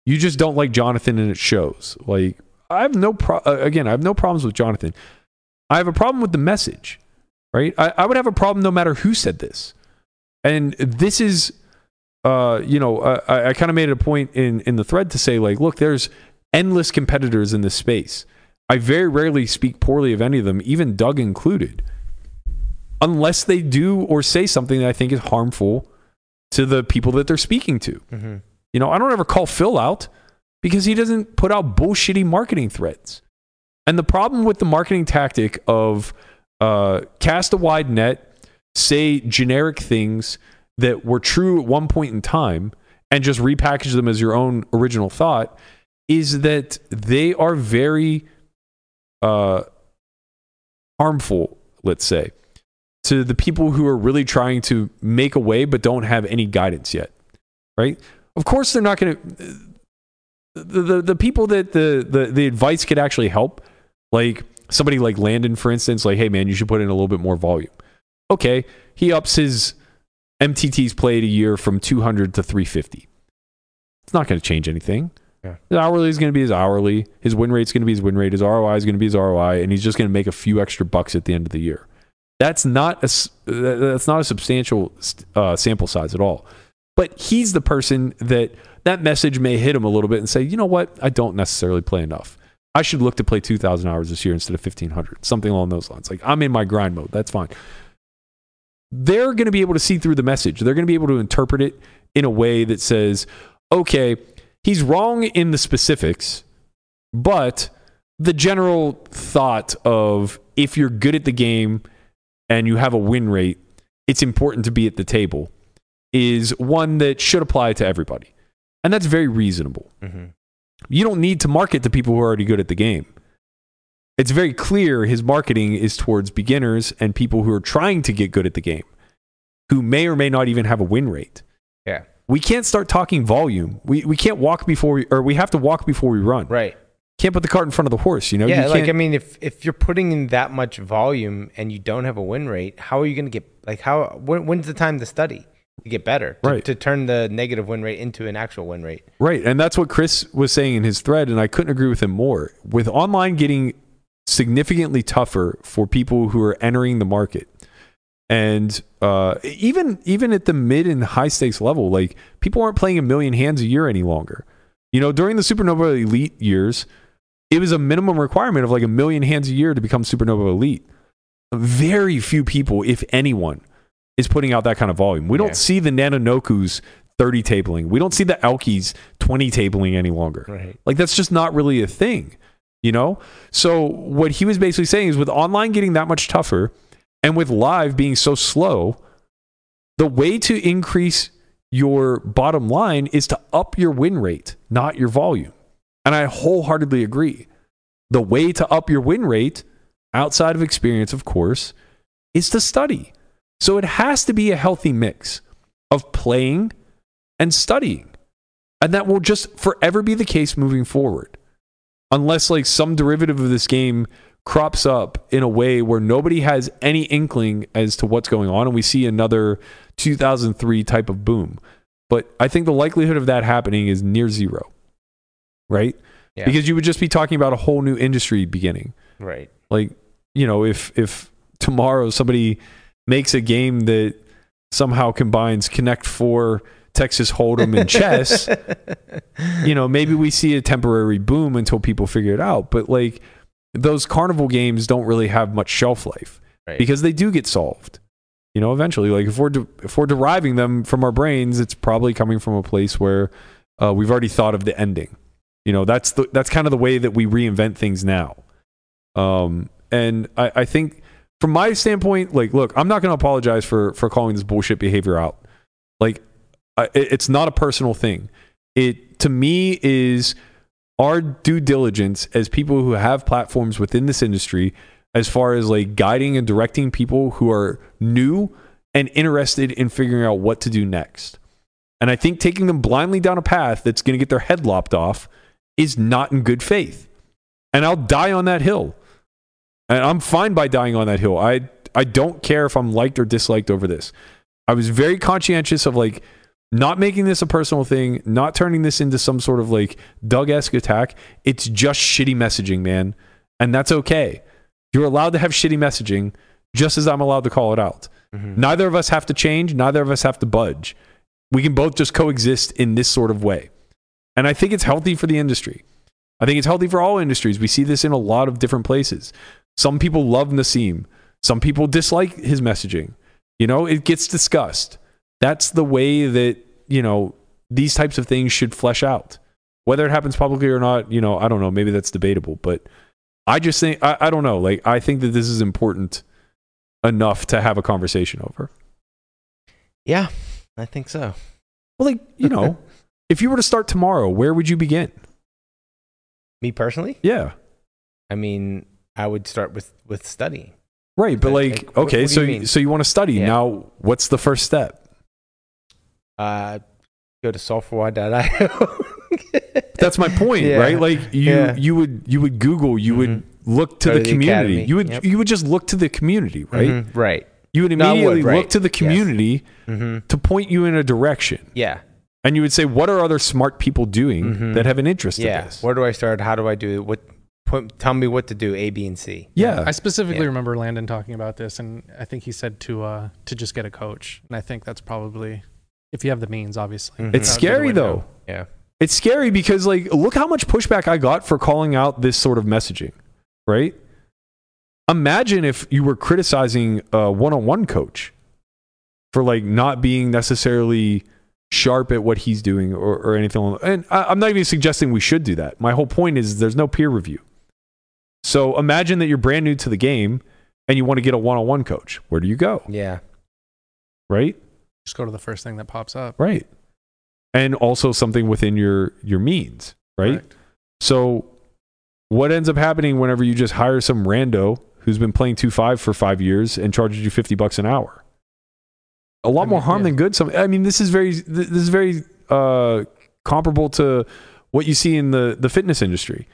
You just don't like Jonathan and it shows. Like, I have no pro- uh, again, I have no problems with Jonathan. I have a problem with the message, right? I, I would have a problem no matter who said this. And this is, uh, you know, I, I kind of made it a point in, in the thread to say, like, look, there's endless competitors in this space. I very rarely speak poorly of any of them, even Doug included, unless they do or say something that I think is harmful to the people that they're speaking to. Mm-hmm. You know, I don't ever call Phil out because he doesn't put out bullshitty marketing threads. And the problem with the marketing tactic of uh, cast a wide net, say generic things that were true at one point in time, and just repackage them as your own original thought is that they are very uh, harmful, let's say, to the people who are really trying to make a way but don't have any guidance yet, right? Of course, they're not going to. The, the, the people that the, the, the advice could actually help, like somebody like Landon, for instance, like, hey, man, you should put in a little bit more volume. Okay, he ups his MTTs played a year from 200 to 350. It's not going to change anything. His hourly is going to be his hourly. His win rate's going to be his win rate. His ROI is going to be his ROI, and he's just going to make a few extra bucks at the end of the year. That's not a that's not a substantial uh, sample size at all. But he's the person that that message may hit him a little bit and say, you know what, I don't necessarily play enough. I should look to play 2,000 hours this year instead of 1,500, something along those lines. Like I'm in my grind mode. That's fine. They're going to be able to see through the message. They're going to be able to interpret it in a way that says, okay, he's wrong in the specifics, but the general thought of if you're good at the game and you have a win rate, it's important to be at the table is one that should apply to everybody. And that's very reasonable. Mm-hmm. You don't need to market to people who are already good at the game. It's very clear his marketing is towards beginners and people who are trying to get good at the game, who may or may not even have a win rate. We can't start talking volume. We, we can't walk before we, or we have to walk before we run. Right. Can't put the cart in front of the horse, you know? yeah, You like I mean, if if you're putting in that much volume and you don't have a win rate, how are you going to get like how when, when's the time to study? to get better, to, Right. to turn the negative win rate into an actual win rate. Right. And that's what Chris was saying in his thread, and I couldn't agree with him more. With online getting significantly tougher for people who are entering the market. And uh, even even at the mid and high stakes level, like people aren't playing a million hands a year any longer. You know, during the Supernova Elite years, it was a minimum requirement of like a million hands a year to become Supernova Elite. Very few people, if anyone, is putting out that kind of volume. We Yeah. don't see the Nanonokos 30 tabling. We don't see the Elkies 20 tabling any longer. Right. Like that's just not really a thing, you know? So what he was basically saying is with online getting that much tougher and with live being so slow, the way to increase your bottom line is to up your win rate, not your volume. And I wholeheartedly agree. The way to up your win rate, outside of experience, of course, is to study. So it has to be a healthy mix of playing and studying. And that will just forever be the case moving forward. Unless like some derivative of this game crops up in a way where nobody has any inkling as to what's going on and we see another 2003 type of boom. But I think the likelihood of that happening is near zero. Right? Yeah. Because you would just be talking about a whole new industry beginning Right. like you know if if tomorrow somebody makes a game that somehow combines connect 4 texas hold'em and chess you know maybe we see a temporary boom until people figure it out but like those carnival games don't really have much shelf life Right. because they do get solved you know eventually like if we're de- if we're deriving them from our brains it's probably coming from a place where uh, we've already thought of the ending you know that's the that's kind of the way that we reinvent things now um, and I, I think from my standpoint, like, look, I'm not going to apologize for for calling this bullshit behavior out. Like, I, it's not a personal thing. It to me is our due diligence as people who have platforms within this industry, as far as like guiding and directing people who are new and interested in figuring out what to do next. And I think taking them blindly down a path that's going to get their head lopped off is not in good faith. And I'll die on that hill. And I'm fine by dying on that hill. I I don't care if I'm liked or disliked over this. I was very conscientious of like not making this a personal thing, not turning this into some sort of like Doug-esque attack. It's just shitty messaging, man. And that's okay. You're allowed to have shitty messaging, just as I'm allowed to call it out. Mm-hmm. Neither of us have to change, neither of us have to budge. We can both just coexist in this sort of way. And I think it's healthy for the industry. I think it's healthy for all industries. We see this in a lot of different places. Some people love Nassim. Some people dislike his messaging. You know, it gets discussed. That's the way that, you know, these types of things should flesh out. Whether it happens publicly or not, you know, I don't know. Maybe that's debatable. But I just think, I, I don't know. Like, I think that this is important enough to have a conversation over. Yeah, I think so. Well, like, you know, if you were to start tomorrow, where would you begin? Me personally, Yeah. I mean, I would start with with studying. Right. But Like, like, like, what- okay, what so, you you so you want to study. Yeah. Now, what's the first step? Uh, go to solveforwhy.io. That's my point, Yeah. right? Like you Yeah. you would you would Google, you would look to Go the, to the community. academy. You would Yep. you would just look to the community, right? Mhm, Right. You would No, would, immediately right. look to the Yes. community Mhm. to point you in a direction. Yeah. And you would say, what are other smart people doing Mhm. that have an interest Yeah. in this? Where do I start? How do I do it? What? Point, tell me what to do. A, B, and C. Yeah. I specifically Yeah. remember Landon talking about this, and I think he said to uh, to just get a coach, and I think that's probably if you have the means, obviously. Mhm. It's that would be the scary though. Yeah. It's scary because like look how much pushback I got for calling out this sort of messaging, right? Imagine if you were criticizing a one-on-one coach for like not being necessarily sharp at what he's doing or, or anything. And I, I'm not even suggesting we should do that. My whole point is there's no peer review. So imagine that you're brand new to the game and you want to get a one-on-one coach. Where do you go? Yeah. Right? Just go to the first thing that pops up. Right. And also something within your your means, right? Correct. So what ends up happening whenever you just hire some rando who's been playing 2-5 for 5 years and charges you 50 bucks an hour? A lot I more mean, harm yeah. than good. Some I mean this is very this is very uh comparable to what you see in the the fitness industry.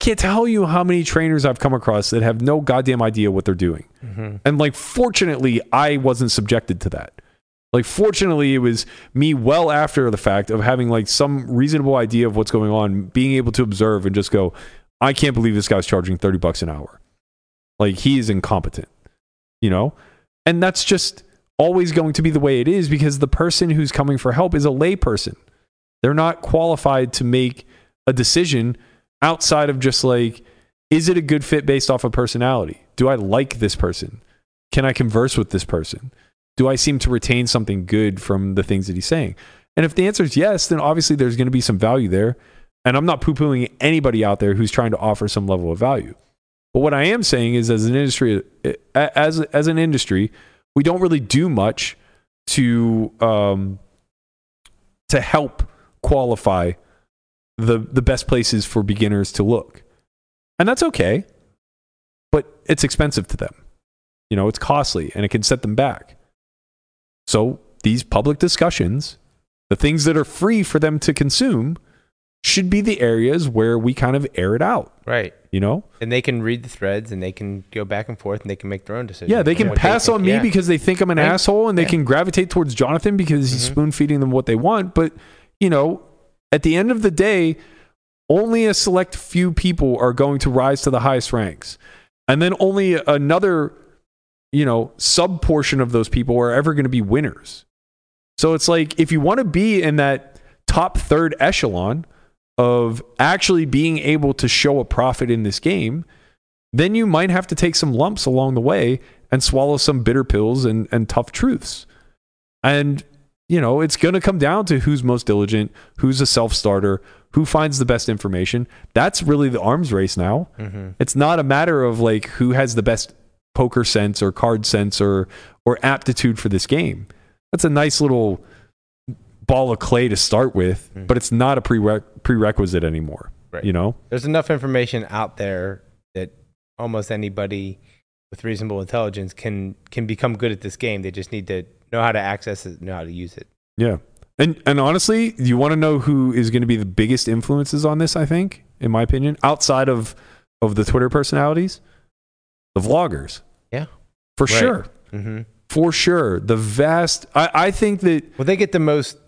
Can't tell you how many trainers I've come across that have no goddamn idea what they're doing. Mm-hmm. And like fortunately I wasn't subjected to that. Like, fortunately, it was me well after the fact of having like some reasonable idea of what's going on, being able to observe and just go, I can't believe this guy's charging 30 bucks an hour. Like, he is incompetent, you know? And that's just always going to be the way it is because the person who's coming for help is a layperson. They're not qualified to make a decision outside of just like, is it a good fit based off of personality? Do I like this person? Can I converse with this person? Do I seem to retain something good from the things that he's saying? And if the answer is yes, then obviously there's going to be some value there. And I'm not poo pooing anybody out there who's trying to offer some level of value. But what I am saying is, as an industry, as as an industry, we don't really do much to um, to help qualify the the best places for beginners to look, and that's okay. But it's expensive to them. You know, it's costly and it can set them back. So these public discussions, the things that are free for them to consume, should be the areas where we kind of air it out. Right. You know? And they can read the threads and they can go back and forth and they can make their own decisions. Yeah, they can pass think. on me Yeah. because they think I'm an Right. asshole and they Yeah. can gravitate towards Jonathan because he's mm-hmm. spoon feeding them what they want. But, you know, at the end of the day, only a select few people are going to rise to the highest ranks. And then only another, you know, sub portion of those people are ever going to be winners. So it's like if you want to be in that top third echelon of actually being able to show a profit in this game, then you might have to take some lumps along the way and swallow some bitter pills and, and tough truths. And, you know, it's going to come down to who's most diligent, who's a self starter, who finds the best information. That's really the arms race now. Mhm. It's not a matter of like who has the best poker sense or card sense or, or aptitude for this game. That's a nice little ball of clay to start with, mm-hmm. but it's not a prere- prerequisite anymore. Right. You know? There's enough information out there that almost anybody with reasonable intelligence can can become good at this game. They just need to know how to access it, know how to use it. Yeah. And and honestly, you want to know who is going to be the biggest influences on this, I think, in my opinion, outside of of the Twitter personalities? The vloggers. Yeah. For Right. sure. Mm-hmm. For sure. The vast I, I think that Well, they get the most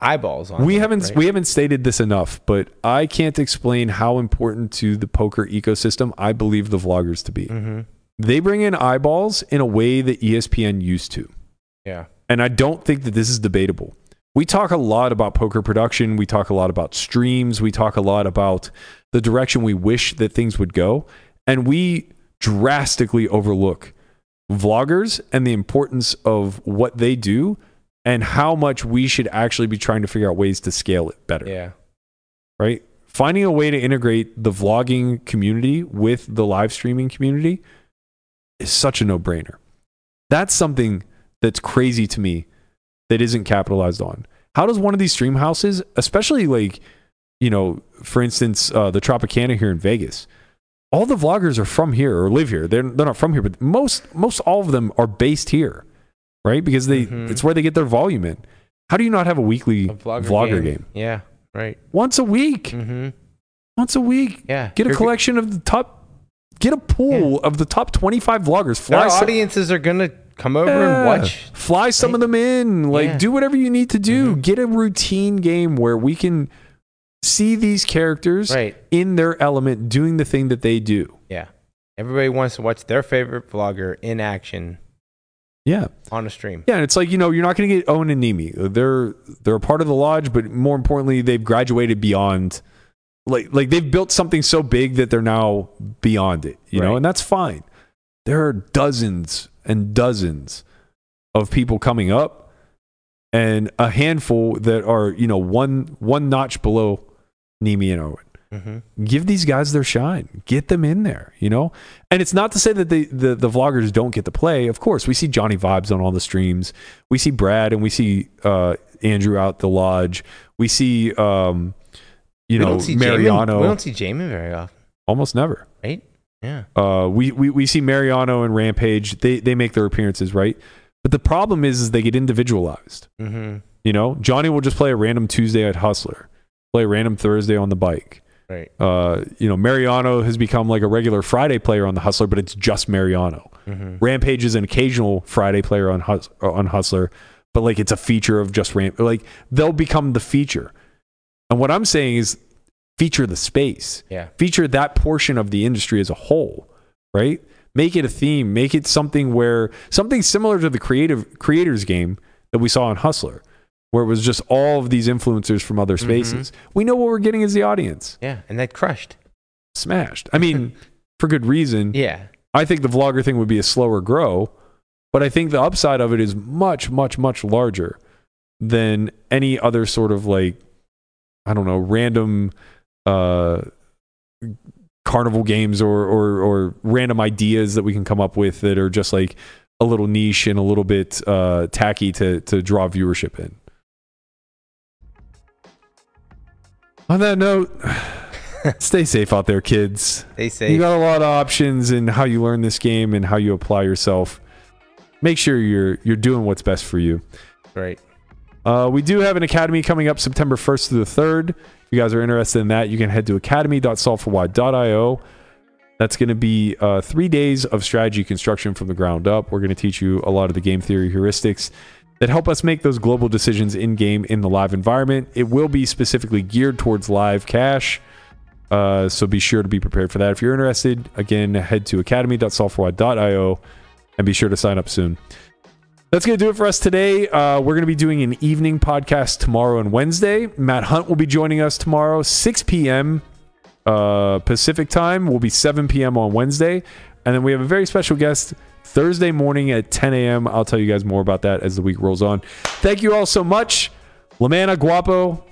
eyeballs on. we it, haven't right? we haven't stated this enough, but I can't explain how important to the poker ecosystem I believe the vloggers to be. Mhm. They bring in eyeballs in a way that ESPN used to. Yeah. And I don't think that this is debatable. We talk a lot about poker production. We talk a lot about streams. We talk a lot about the direction we wish that things would go. And we drastically overlook vloggers and the importance of what they do and how much we should actually be trying to figure out ways to scale it better Yeah. right? Finding a way to integrate the vlogging community with the live streaming community is such a no brainer. That's something that's crazy to me that isn't capitalized on. How does one of these stream houses, especially like, you know, for instance, uh, the Tropicana here in Vegas, all the vloggers are from here or live here. They're, they're not from here, but most, most all of them are based here, right? Because they, Mhm. it's where they get their volume in. How do you not have a weekly Vlogger, vlogger game? Yeah. Right. once a week. Mm-hmm. Once a week. Yeah. Get a collection of the top. Get a pool of the top twenty-five vloggers. Fly some, audiences are gonna come over and watch. Fly some of them in. Like Yeah. Mm-hmm. do whatever you need to do. Get a routine game where we can see these characters Right. in their element, doing the thing that they do. Yeah. Everybody wants to watch their favorite vlogger in action Yeah. on a stream. Yeah, and it's like you know you're not going to get Owen and Neeme. They're they're a part of the lodge, but more importantly, they've graduated beyond. Like like they've built something so big that they're now beyond it, you know, and that's fine. There are dozens and dozens of people coming up, and a handful that are you know one one notch below Neeme and Owen. Mm-hmm. give these guys their shine. Get them in there you know? And it's not to say that the, the the vloggers don't get to play. Of course we see johnny vibes on all the streams. We see brad and we see uh andrew out the lodge. We see um you we know mariano Jaman, we don't see Jaman very often, almost never. Right? Yeah. uh we, we we see mariano and rampage. They they make their appearances right? But the problem is is they get individualized. Mm-hmm. you know? Johnny will just play a random tuesday at hustler play random thursday on the bike Right. uh, you know, Mariano has become like a regular Friday player on the Hustler, but it's just Mariano. Mm-hmm. Rampage is an occasional Friday player on Hus- on Hustler, but like it's a feature of just ramp. Like they'll become the feature. And what I'm saying is feature the space. Yeah. Feature that portion of the industry as a whole, right? Make it a theme. Make it something where something similar to the creative creators game that we saw on Hustler, where it was just all of these influencers from other spaces. We know what we're getting as the audience. Yeah, and that crushed. Smashed. I mean, for good reason. Yeah. I think the vlogger thing would be a slower grow, but I think the upside of it is much, much, much larger than any other sort of like, I don't know, random uh, carnival games or, or or random ideas that we can come up with that are just like a little niche and a little bit uh, tacky to to draw viewership in. On that note, stay safe out there, kids. Stay safe. You got a lot of options in how you learn this game and how you apply yourself. Make sure you're you're doing what's best for you. Right. Uh, we do have an academy coming up September 1st through the 3rd. If you guys are interested in that, you can head to academy.solveforwhy.io. That's going to be uh, three days of strategy construction from the ground up. We're going to teach you a lot of the game theory heuristics that help us make those global decisions in game in the live environment. It will be specifically geared towards live cash. Uh, so be sure to be prepared for that. If you're interested, again, head to academy.solveforwhy.io and be sure to sign up soon. That's going to do it for us today. Uh, we're going to be doing an evening podcast tomorrow and Wednesday. Matt Hunt will be joining us tomorrow, 6 p.m. Uh, Pacific time. Will be 7 p.m. on Wednesday. And then we have a very special guest Thursday morning at 10 a.m. I'll tell you guys more about that as the week rolls on. Thank you all so much. Lamana Guapo,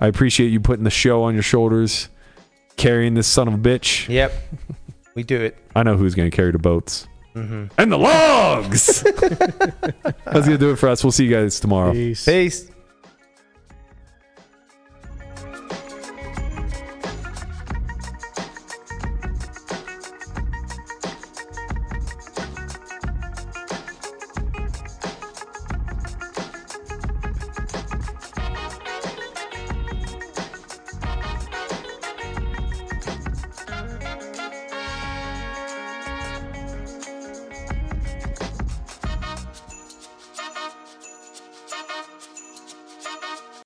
I appreciate you putting the show on your shoulders, carrying this son of a bitch. Yep. We do it. I know who's going to carry the boats Mhm. and the logs. That's going to do it for us. We'll see you guys tomorrow. Peace. Peace.